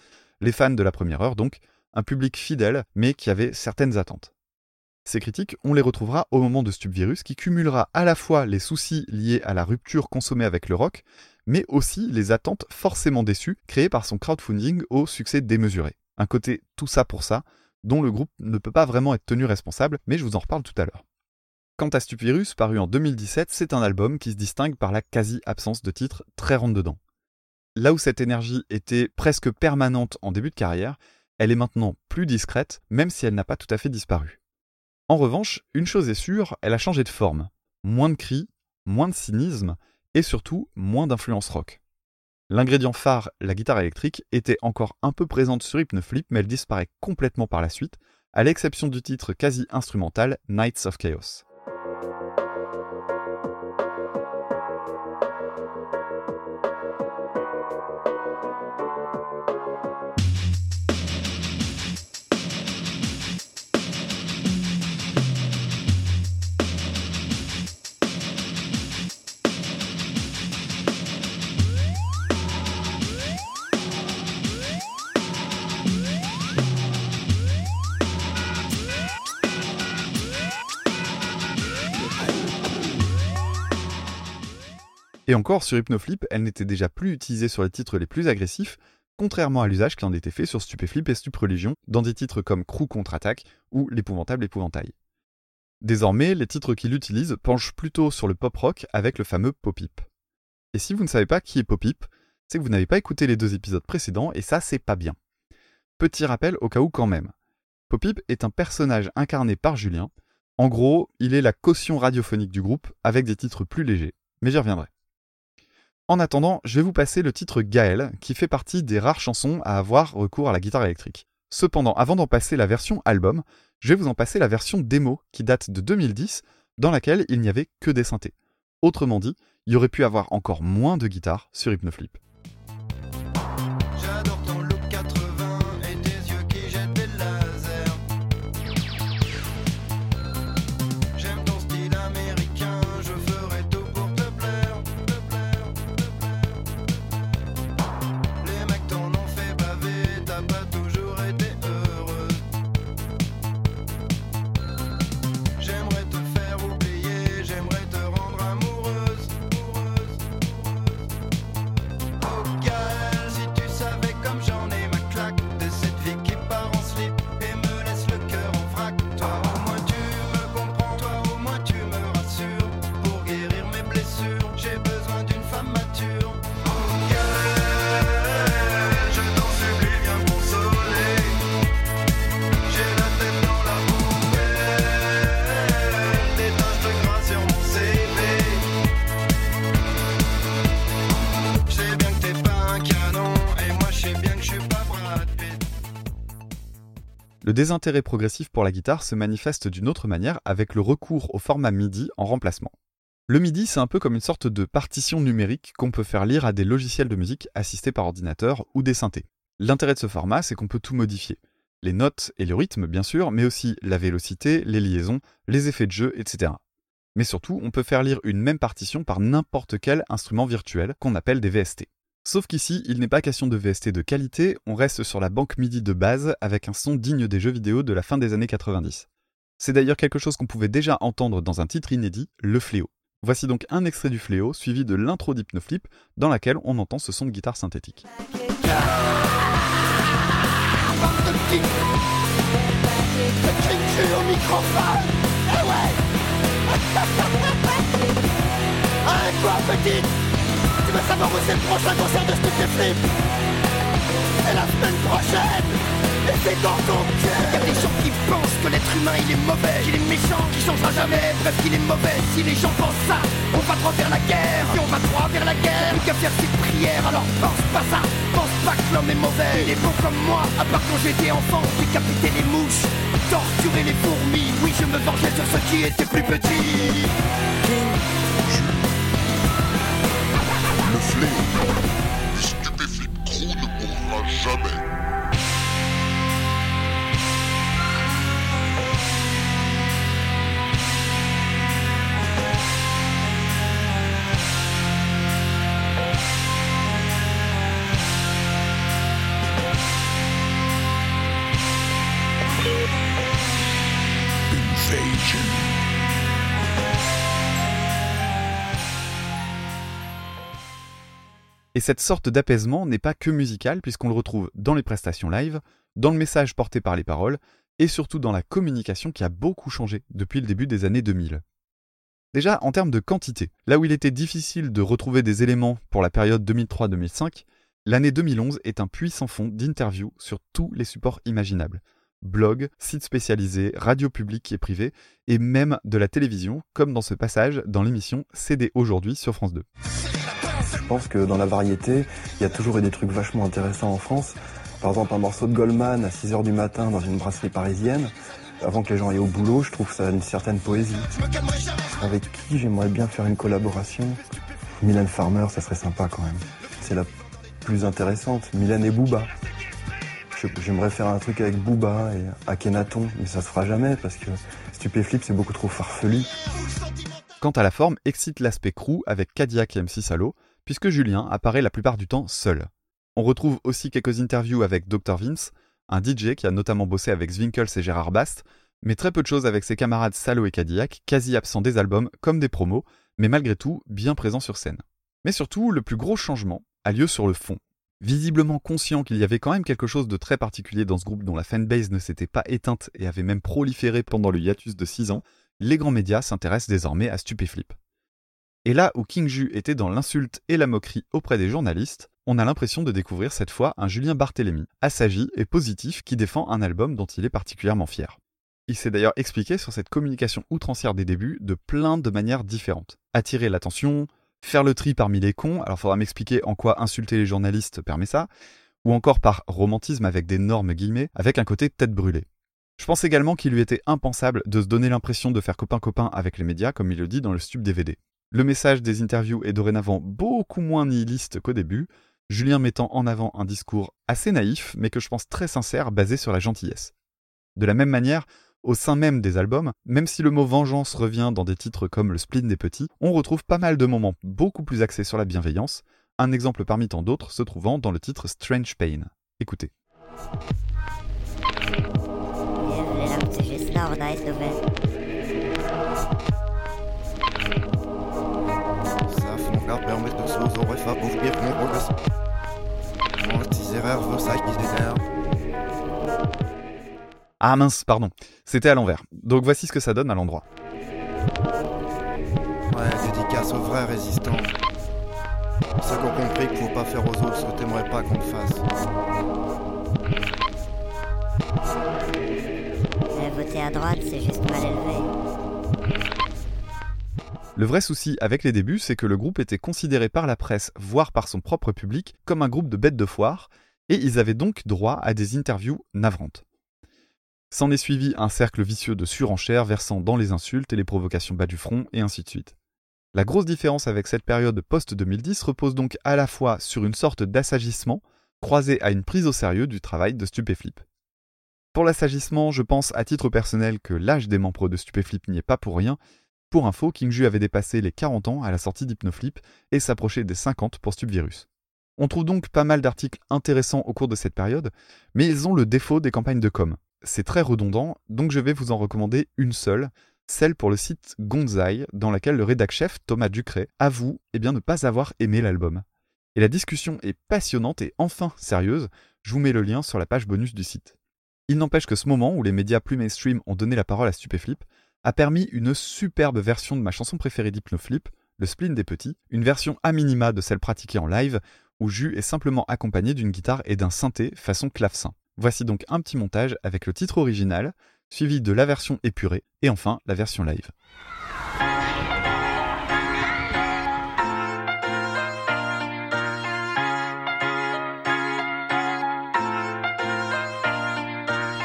les fans de la première heure donc, un public fidèle mais qui avait certaines attentes. Ces critiques, on les retrouvera au moment de Stupvirus qui cumulera à la fois les soucis liés à la rupture consommée avec le rock, mais aussi les attentes forcément déçues créées par son crowdfunding au succès démesuré. Un côté tout ça pour ça, dont le groupe ne peut pas vraiment être tenu responsable, mais je vous en reparle tout à l'heure. Quant à Stupvirus, paru en 2017, c'est un album qui se distingue par la quasi-absence de titres très rentre-dedans. Là où cette énergie était presque permanente en début de carrière, elle est maintenant plus discrète, même si elle n'a pas tout à fait disparu. En revanche, une chose est sûre, elle a changé de forme. Moins de cris, moins de cynisme, et surtout moins d'influence rock. L'ingrédient phare, la guitare électrique, était encore un peu présente sur Hypnoflip, mais elle disparaît complètement par la suite, à l'exception du titre quasi instrumental Nights of Chaos. Et encore, sur Hypnoflip, elle n'était déjà plus utilisée sur les titres les plus agressifs, contrairement à l'usage qui en était fait sur Stupéflip et Stupreligion, dans des titres comme Crew contre-attaque ou L'épouvantable épouvantail. Désormais, les titres qu'il utilise penchent plutôt sur le pop rock avec le fameux pop-hip. Et si vous ne savez pas qui est pop-hip, c'est que vous n'avez pas écouté les deux épisodes précédents et ça c'est pas bien. Petit rappel au cas où quand même. Pop-hip est un personnage incarné par Julien. En gros, il est la caution radiophonique du groupe avec des titres plus légers, mais j'y reviendrai. En attendant, je vais vous passer le titre Gaël, qui fait partie des rares chansons à avoir recours à la guitare électrique. Cependant, avant d'en passer la version album, je vais vous en passer la version démo qui date de 2010, dans laquelle il n'y avait que des synthés. Autrement dit, il y aurait pu avoir encore moins de guitare sur Hypnoflip. Désintérêt progressif pour la guitare se manifeste d'une autre manière avec le recours au format MIDI en remplacement. Le MIDI, c'est un peu comme une sorte de partition numérique qu'on peut faire lire à des logiciels de musique assistés par ordinateur ou des synthés. L'intérêt de ce format, c'est qu'on peut tout modifier. Les notes et le rythme, bien sûr, mais aussi la vélocité, les liaisons, les effets de jeu, etc. Mais surtout, on peut faire lire une même partition par n'importe quel instrument virtuel qu'on appelle des VST. Sauf qu'ici, il n'est pas question de VST de qualité, on reste sur la banque MIDI de base avec un son digne des jeux vidéo de la fin des années 90. C'est d'ailleurs quelque chose qu'on pouvait déjà entendre dans un titre inédit, Le Fléau. Voici donc un extrait du Fléau suivi de l'intro d'Hypnoflip dans laquelle on entend ce son de guitare synthétique. Tu vas savoir où c'est le prochain concert de Stupéflip Et la semaine prochaine. Et c'est dans ton cœur. Y'a des gens qui pensent que l'être humain il est mauvais Qu'il est méchant, qu'il changera jamais. Bref qu'il est mauvais Si les gens pensent ça. On va droit vers la guerre. Si on va droit vers la guerre. Plus qu'à faire ses prières Alors pense pas ça. Pense pas que l'homme est mauvais. Il est bon comme moi. À part quand j'étais enfant Décapiter les mouches. Torturer les fourmis. Oui je me vengeais sur ceux qui étaient plus petits Le fléau. Le stupéflip crew ne mourra jamais. Cette sorte d'apaisement n'est pas que musical puisqu'on le retrouve dans les prestations live, dans le message porté par les paroles, et surtout dans la communication qui a beaucoup changé depuis le début des années 2000. Déjà, en termes de quantité, là où il était difficile de retrouver des éléments pour la période 2003-2005, l'année 2011 est un puissant fond d'interviews sur tous les supports imaginables. Blogs, sites spécialisés, radio publique et privée, et même de la télévision, comme dans ce passage dans l'émission CD aujourd'hui sur France 2. Je pense que dans la variété, il y a toujours eu des trucs vachement intéressants en France. Par exemple, un morceau de Goldman à 6h du matin dans une brasserie parisienne. Avant que les gens aient au boulot, je trouve ça une certaine poésie. Avec qui j'aimerais bien faire une collaboration? Mylène Farmer, ça serait sympa quand même. C'est la plus intéressante. Mylène et Booba. J'aimerais faire un truc avec Booba et Akhenaton, mais ça se fera jamais parce que Stupéflip c'est beaucoup trop farfelu. Quant à la forme, excite l'aspect crew avec Cadillac et MC Salo, puisque Julien apparaît la plupart du temps seul. On retrouve aussi quelques interviews avec Dr Vince, un DJ qui a notamment bossé avec Zwinkels et Gérard Bast, mais très peu de choses avec ses camarades Salo et Cadillac, quasi absents des albums comme des promos, mais malgré tout bien présents sur scène. Mais surtout, le plus gros changement a lieu sur le fond. Visiblement conscient qu'il y avait quand même quelque chose de très particulier dans ce groupe dont la fanbase ne s'était pas éteinte et avait même proliféré pendant le hiatus de 6 ans, les grands médias s'intéressent désormais à Stupéflip. Et là où King Ju était dans l'insulte et la moquerie auprès des journalistes, on a l'impression de découvrir cette fois un Julien Barthélemy, assagi et positif qui défend un album dont il est particulièrement fier. Il s'est d'ailleurs expliqué sur cette communication outrancière des débuts de plein de manières différentes. Attirer l'attention, faire le tri parmi les cons, alors faudra m'expliquer en quoi insulter les journalistes permet ça, ou encore par romantisme avec d'énormes guillemets, avec un côté tête brûlée. Je pense également qu'il lui était impensable de se donner l'impression de faire copain-copain avec les médias, comme il le dit dans le Stup DVD. Le message des interviews est dorénavant beaucoup moins nihiliste qu'au début, Julien mettant en avant un discours assez naïf, mais que je pense très sincère, basé sur la gentillesse. De la même manière, au sein même des albums, même si le mot vengeance revient dans des titres comme le spleen des petits, on retrouve pas mal de moments beaucoup plus axés sur la bienveillance, un exemple parmi tant d'autres se trouvant dans le titre Strange Pain. Écoutez. Ah mince, pardon. C'était à l'envers. Donc voici ce que ça donne à l'endroit. Ouais, dédicace aux vrais résistants. Ceux qui ont compris qu'il faut pas faire aux autres ce que t'aimerais pas qu'on te fasse. Eh, voter à droite, c'est juste mal élevé. Le vrai souci avec les débuts, c'est que le groupe était considéré par la presse, voire par son propre public, comme un groupe de bêtes de foire, et ils avaient donc droit à des interviews navrantes. S'en est suivi un cercle vicieux de surenchères versant dans les insultes et les provocations bas du front, et ainsi de suite. La grosse différence avec cette période post-2010 repose donc à la fois sur une sorte d'assagissement, croisé à une prise au sérieux du travail de Stupéflip. Pour l'assagissement, je pense à titre personnel que l'âge des membres de Stupéflip n'y est pas pour rien. Pour info, King Ju avait dépassé les 40 ans à la sortie d'Hypnoflip et s'approchait des 50 pour Stupvirus. On trouve donc pas mal d'articles intéressants au cours de cette période, mais ils ont le défaut des campagnes de com c'est très redondant, donc je vais vous en recommander une seule, celle pour le site Gonzai, dans laquelle le rédac-chef Thomas Ducret avoue eh bien, ne pas avoir aimé l'album. Et la discussion est passionnante et enfin sérieuse, je vous mets le lien sur la page bonus du site. Il n'empêche que ce moment où les médias plus mainstream ont donné la parole à Stupéflip a permis une superbe version de ma chanson préférée d'Hypnoflip, le spleen des petits, une version à minima de celle pratiquée en live, où Jus est simplement accompagné d'une guitare et d'un synthé façon clavecin. Voici donc un petit montage avec le titre original, suivi de la version épurée, et enfin la version live.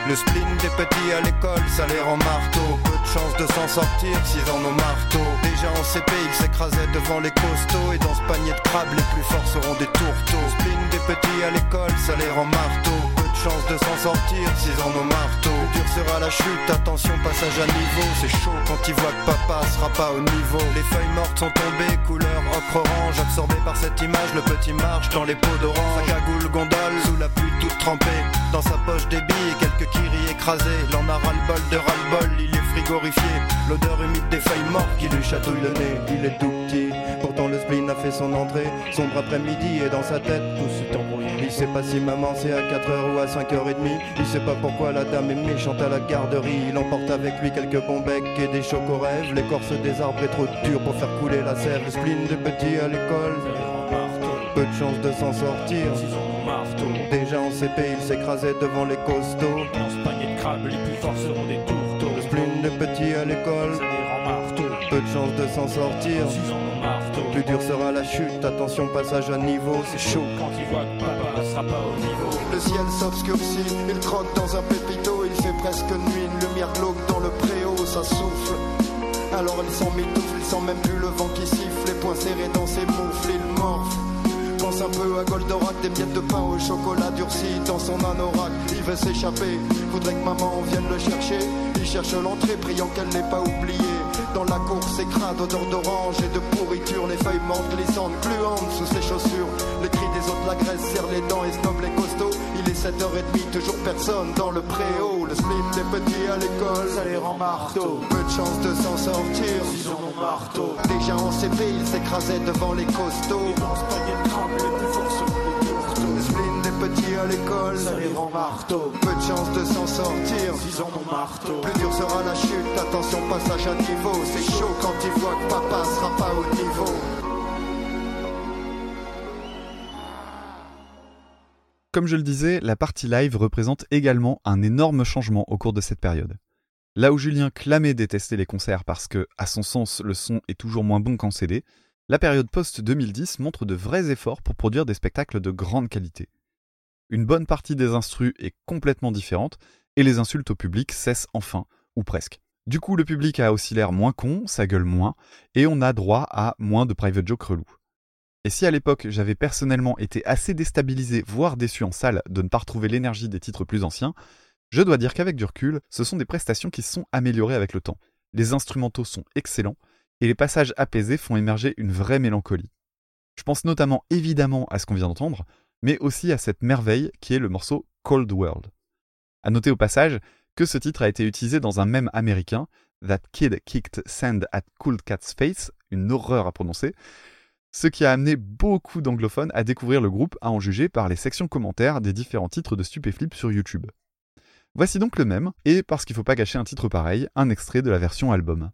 Le spleen des petits à l'école, ça marteau. Peu de chance de s'en sortir s'ils en ont marteau. Déjà en CP, ils s'écrasaient devant les costauds. Et dans ce panier de crabes, les plus forts seront des tourteaux. Spleen des petits à l'école, ça les rend marteau chance de s'en sortir s'ils en ont marteau. Dur sera la chute, attention, passage à niveau. C'est chaud quand ils voient que papa sera pas au niveau. Les feuilles mortes sont tombées, couleur ocre orange. Absorbé par cette image, le petit marche dans les pots d'orange. Cagoule gondole, sous la pluie toute trempée. Dans sa poche des billes, quelques kiris écrasés. L'en a ras-le-bol de ras-le-bol, il est frigorifié. L'odeur humide des feuilles mortes qui lui chatouille le nez. Il est tout petit, pourtant le spleen a fait son entrée. Sombre après-midi et dans sa tête, tout s'est embrouillé. Il sait pas si maman c'est à 4h ou à 5h30. Il sait pas pourquoi la dame est méchante à la garderie. Il emporte avec lui quelques bons becs et des rêves L'écorce des arbres est trop dure pour faire couler la sève. Le spleen de petit à l'école. Peu de chance de s'en sortir. Déjà en CP, il s'écrasait devant les costauds. Dans ce panier de crabes, les plus forts seront des tourteaux. Spleen de petit à l'école. Peu de chance de s'en sortir. Plus dur sera la chute, attention passage à niveau, c'est chaud. Quand il voit que papa sera pas au niveau. Le ciel s'obscurcit, il trotte dans un pépito, il fait presque nuit, une lumière glauque dans le préau, ça souffle. Alors il s'en mitoufle, il sent même plus le vent qui siffle, les poings serrés dans ses moufles, il morfle. Pense un peu à Goldorak, des miettes de pain au chocolat durci dans son anorak. Il veut s'échapper, voudrait que maman vienne le chercher. Il cherche l'entrée, priant qu'elle n'ait pas oublié Dans la course écrade, odeur d'orange et de pourriture Les feuilles mortes glissantes, gluantes sous ses chaussures Les cris des autres l'agressent, serrent les dents et snob les costauds Est 7h30, toujours personne dans le préau. Le slip des petits à l'école, ça les rend marteau Peu de chance de s'en sortir, ils ont mon marteau. Déjà en CP, ils s'écrasaient devant les costauds. Le spleen des petits à l'école, ça les rend marteau Peu de chance de s'en sortir, ils ont mon marteau. Plus dur sera la chute, attention passage à niveau. C'est chaud quand il voit que papa sera pas au niveau Comme je le disais, la partie live représente également un énorme changement au cours de cette période. Là où Julien clamait détester les concerts parce que, à son sens, le son est toujours moins bon qu'en CD, la période post-2010 montre de vrais efforts pour produire des spectacles de grande qualité. Une bonne partie des instrus est complètement différente et les insultes au public cessent enfin, ou presque. Du coup, le public a aussi l'air moins con, ça gueule moins, et on a droit à moins de private jokes relous. Et si à l'époque j'avais personnellement été assez déstabilisé, voire déçu en salle de ne pas retrouver l'énergie des titres plus anciens, je dois dire qu'avec du recul, ce sont des prestations qui se sont améliorées avec le temps. Les instrumentaux sont excellents, et les passages apaisés font émerger une vraie mélancolie. Je pense notamment évidemment à ce qu'on vient d'entendre, mais aussi à cette merveille qui est le morceau Cold World. À noter au passage que ce titre a été utilisé dans un mème américain, That Kid Kicked Sand at Cool Cat's Face, une horreur à prononcer, ce qui a amené beaucoup d'anglophones à découvrir le groupe, à en juger par les sections commentaires des différents titres de Stupéflip sur YouTube. Voici donc le même, et parce qu'il faut pas gâcher un titre pareil, un extrait de la version album.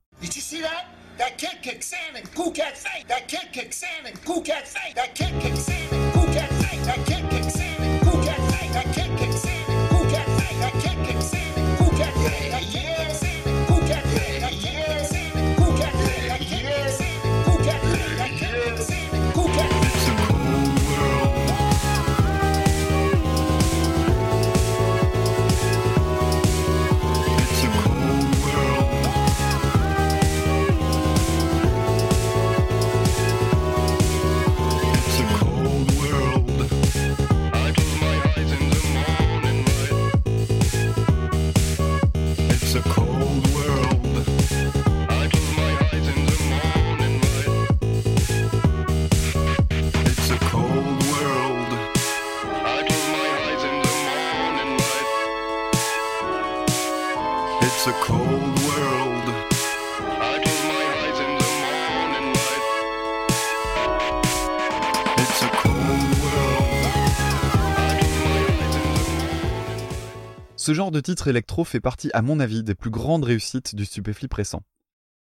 Ce genre de titre électro fait partie, à mon avis, des plus grandes réussites du Stupéflip récent.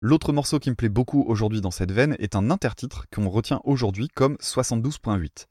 L'autre morceau qui me plaît beaucoup aujourd'hui dans cette veine est un intertitre qu'on retient aujourd'hui comme 72.8.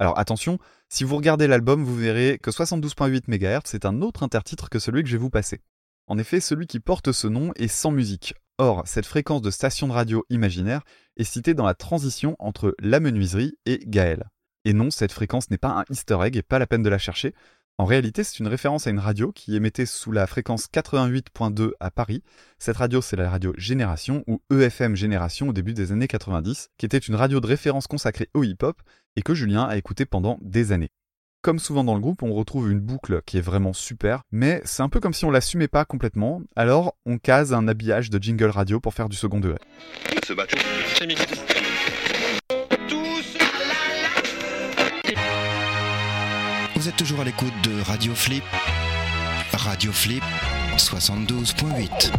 Alors attention, si vous regardez l'album, vous verrez que 72.8 MHz est un autre intertitre que celui que je vais vous passer. En effet, celui qui porte ce nom est sans musique. Or, cette fréquence de station de radio imaginaire est citée dans la transition entre la menuiserie et Gaël. Et non, cette fréquence n'est pas un easter egg et pas la peine de la chercher. En réalité, c'est une référence à une radio qui émettait sous la fréquence 88.2 à Paris. Cette radio, c'est la radio Génération ou EFM Génération au début des années 90, qui était une radio de référence consacrée au hip-hop et que Julien a écouté pendant des années. Comme souvent dans le groupe, on retrouve une boucle qui est vraiment super, mais c'est un peu comme si on l'assumait pas complètement, alors on case un habillage de jingle radio pour faire du second degré. Toujours à l'écoute de Radio Flip. Radio Flip 72.8.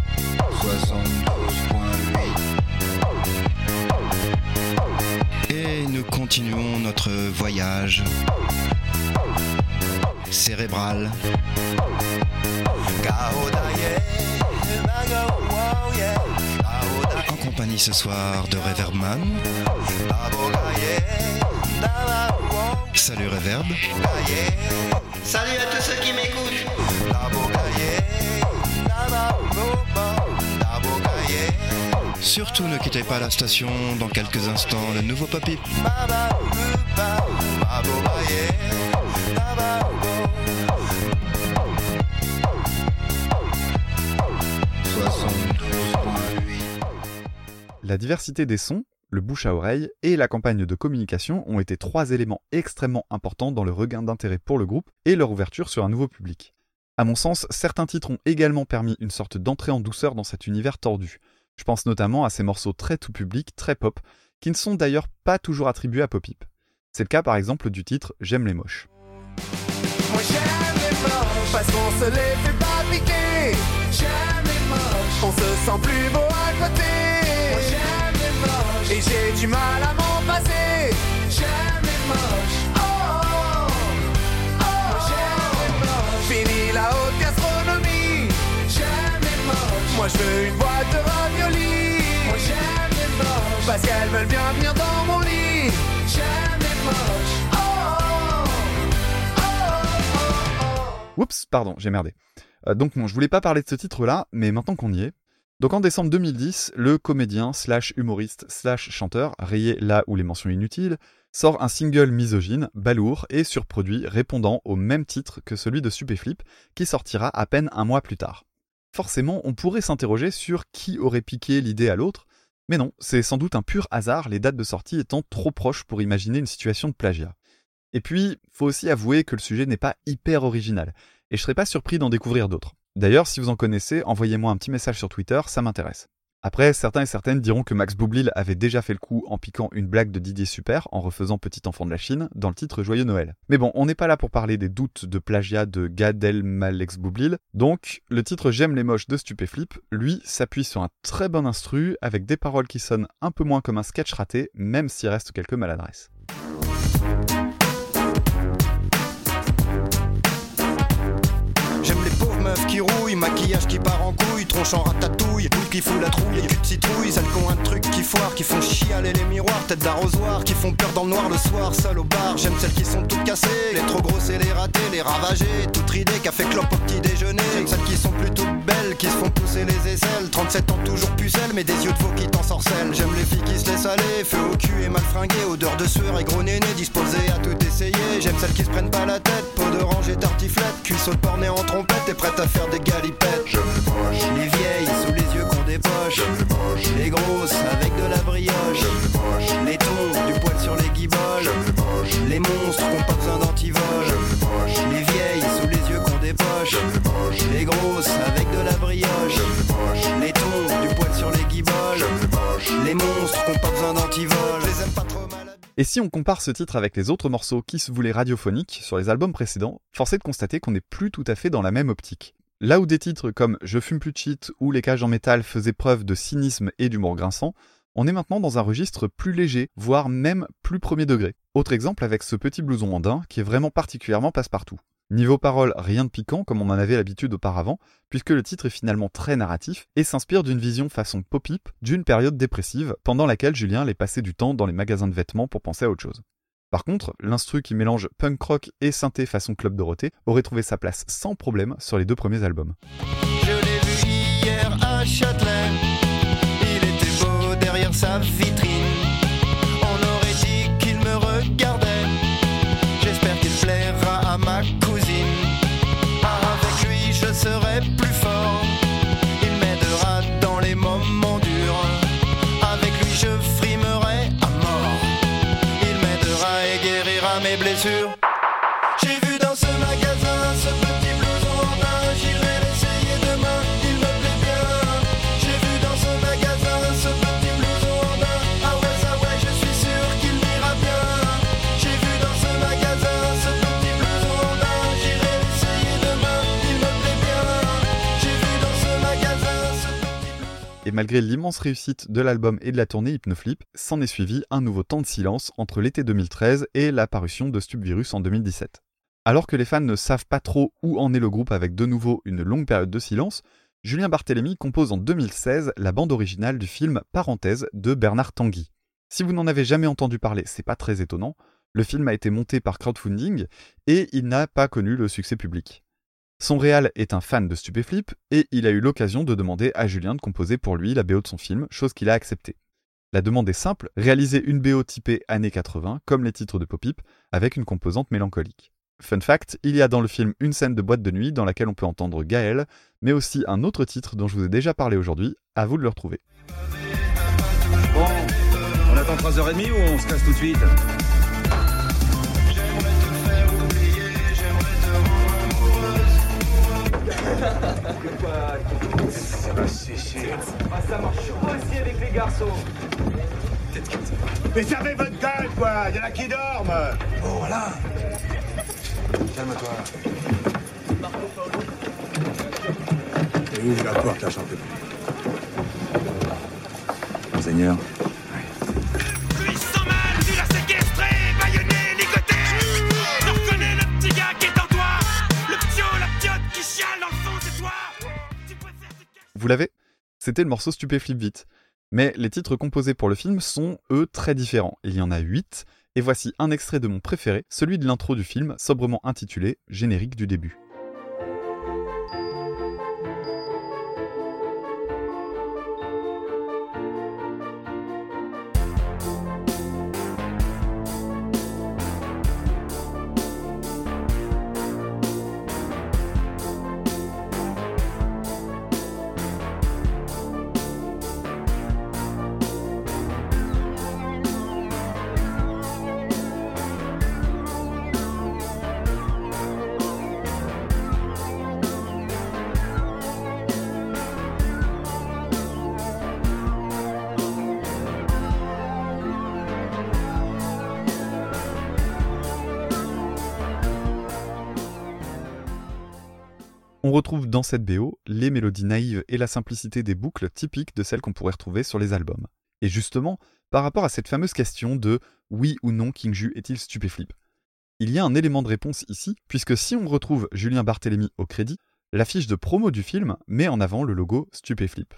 72.8. Et nous continuons notre voyage cérébral. En compagnie ce soir de Reverbman. Salut Reverb. Salut à tous ceux qui m'écoutent. Surtout ne quittez pas la station, dans quelques instants le nouveau Papy. La diversité des sons, le bouche à oreille et la campagne de communication ont été trois éléments extrêmement importants dans le regain d'intérêt pour le groupe et leur ouverture sur un nouveau public. À mon sens, certains titres ont également permis une sorte d'entrée en douceur dans cet univers tordu. Je pense notamment à ces morceaux très tout public, très pop, qui ne sont d'ailleurs pas toujours attribués à Popip. C'est le cas par exemple du titre J'aime les moches. Et j'ai du mal à m'en passer. J'aime les moches. Oh, oh, oh. Fini la haute gastronomie. J'aime les moches. Moi je veux une boîte de raviolis. Moi j'aime les moches parce qu'elles veulent bien venir dans mon lit. J'aime les moches. Oh, oh, Oups, pardon, j'ai merdé. Euh, donc non, je voulais pas parler de ce titre-là, mais maintenant qu'on y est. Donc en décembre 2010, le comédien slash humoriste slash chanteur, rayé là où les mentions inutiles, sort un single misogyne, balourd et surproduit répondant au même titre que celui de Stupéflip, qui sortira à peine un mois plus tard. Forcément, on pourrait s'interroger sur qui aurait piqué l'idée à l'autre, mais non, c'est sans doute un pur hasard, les dates de sortie étant trop proches pour imaginer une situation de plagiat. Et puis, faut aussi avouer que le sujet n'est pas hyper original, et je serais pas surpris d'en découvrir d'autres. D'ailleurs, si vous en connaissez, envoyez-moi un petit message sur Twitter, ça m'intéresse. Après, certains et certaines diront que Max Boublil avait déjà fait le coup en piquant une blague de Didier Super en refaisant Petit enfant de la Chine dans le titre Joyeux Noël. Mais bon, on n'est pas là pour parler des doutes de plagiat de Gad Elmaleh Boublil, donc le titre J'aime les moches de Stupéflip, lui, s'appuie sur un très bon instru avec des paroles qui sonnent un peu moins comme un sketch raté, même s'il reste quelques maladresses. Meufs qui rouillent, maquillage qui part en couille, tronche en ratatouille, boule qui fout la trouille, cul de citrouille, qui ont un truc qui foire, qui font chialer les miroirs, tête d'arrosoir, qui font peur dans le noir le soir, seul au bar. J'aime celles qui sont toutes cassées, les trop grosses et les ratées, les ravagées, toutes ridées, café clope au petit déjeuner. J'aime celles qui sont plutôt belles, qui se font pousser les aisselles, 37 ans toujours pucelle, mais des yeux de veau qui t'ensorcellent. J'aime les filles qui se laissent aller, feu au cul et mal fringuées, odeur de sueur et gros néné, disposées à tout essayer. J'aime celles qui se prennent pas la tête, d'orange et tartiflette, cuisseau de porc en trompette et prête à faire des galipettes. Les vieilles sous les yeux qu'on dépoche. Les grosses avec de la brioche. Les tons, du poil sur les guibolles. Les monstres qui ont pas besoin d'antivol. Les vieilles sous les yeux qu'on dépoche. Les grosses avec de la brioche. Les tons, du poil sur les guibolles. Les monstres qui ont pas besoin d'antivol. Je les aime pas trop mal. Et si on compare ce titre avec les autres morceaux qui se voulaient radiophoniques sur les albums précédents, force est de constater qu'on n'est plus tout à fait dans la même optique. Là où des titres comme Je fume plus de ou Les cages en métal faisaient preuve de cynisme et d'humour grinçant, on est maintenant dans un registre plus léger, voire même plus premier degré. Autre exemple avec ce petit blouson andin qui est vraiment particulièrement passe-partout. Niveau parole, rien de piquant comme on en avait l'habitude auparavant, puisque le titre est finalement très narratif et s'inspire d'une vision façon pop-hip d'une période dépressive pendant laquelle Julien allait passer du temps dans les magasins de vêtements pour penser à autre chose. Par contre, l'instru qui mélange punk rock et synthé façon Club Dorothée aurait trouvé sa place sans problème sur les deux premiers albums. Je l'ai vu hier à Châtelet. Il était beau derrière sa vitrine. Two. Malgré l'immense réussite de l'album et de la tournée Hypnoflip, s'en est suivi un nouveau temps de silence entre l'été 2013 et la parution de Stupvirus en 2017. Alors que les fans ne savent pas trop où en est le groupe avec de nouveau une longue période de silence, Julien Barthélémy compose en 2016 la bande originale du film Parenthèse de Bernard Tanguy. Si vous n'en avez jamais entendu parler, c'est pas très étonnant. Le film a été monté par crowdfunding et il n'a pas connu le succès public. Son réal est un fan de Stupéflip et il a eu l'occasion de demander à Julien de composer pour lui la BO de son film, chose qu'il a acceptée. La demande est simple, réaliser une BO typée années 80, comme les titres de Popip, avec une composante mélancolique. Fun fact, il y a dans le film une scène de boîte de nuit dans laquelle on peut entendre Gaël, mais aussi un autre titre dont je vous ai déjà parlé aujourd'hui, à vous de le retrouver. On attend 3h30 ou on se casse tout de suite? Ça va sécher. Ça marche aussi avec les garçons. Mais fermez votre gueule, quoi Il y en a qui dorment Bon, voilà. Calme-toi. Et ouvre la porte, là, j'en peux plus. Seigneur. Vous l'avez C'était le morceau Stupéflip Vite. Mais les titres composés pour le film sont, eux, très différents. Il y en a 8, et voici un extrait de mon préféré, celui de l'intro du film, sobrement intitulé Générique du début. Dans cette BO les mélodies naïves et la simplicité des boucles typiques de celles qu'on pourrait retrouver sur les albums. Et justement, par rapport à cette fameuse question de oui ou non King Ju est-il stupéflip? Il y a un élément de réponse ici, puisque si on retrouve Julien Barthélemy au crédit, l'affiche de promo du film met en avant le logo Stupéflip.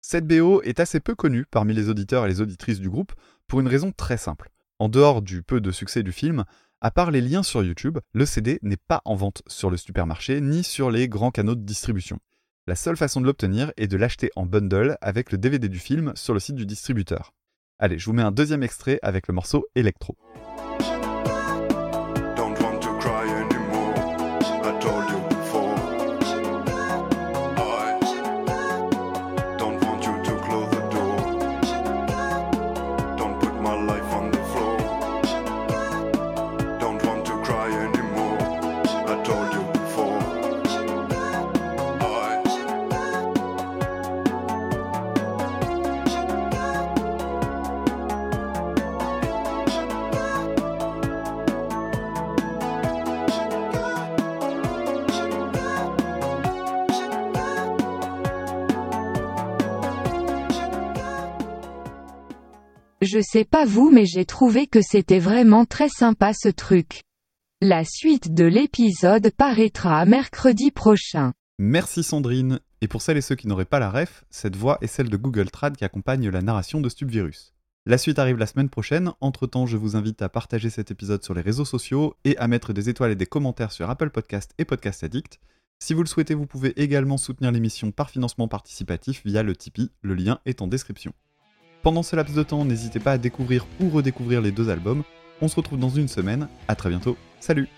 Cette BO est assez peu connue parmi les auditeurs et les auditrices du groupe pour une raison très simple. En dehors du peu de succès du film, à part les liens sur YouTube, le CD n'est pas en vente sur le supermarché ni sur les grands canaux de distribution. La seule façon de l'obtenir est de l'acheter en bundle avec le DVD du film sur le site du distributeur. Allez, je vous mets un deuxième extrait avec le morceau Electro. Je sais pas vous mais j'ai trouvé que c'était vraiment très sympa ce truc. La suite de l'épisode paraîtra mercredi prochain. Merci Sandrine. Et pour celles et ceux qui n'auraient pas la ref, cette voix est celle de Google Trad qui accompagne la narration de Stupvirus. La suite arrive la semaine prochaine. Entre temps, je vous invite à partager cet épisode sur les réseaux sociaux et à mettre des étoiles et des commentaires sur Apple Podcast et Podcast Addict. Si vous le souhaitez, vous pouvez également soutenir l'émission par financement participatif via le Tipeee. Le lien est en description. Pendant ce laps de temps, n'hésitez pas à découvrir ou redécouvrir les deux albums. On se retrouve dans une semaine. À très bientôt. Salut!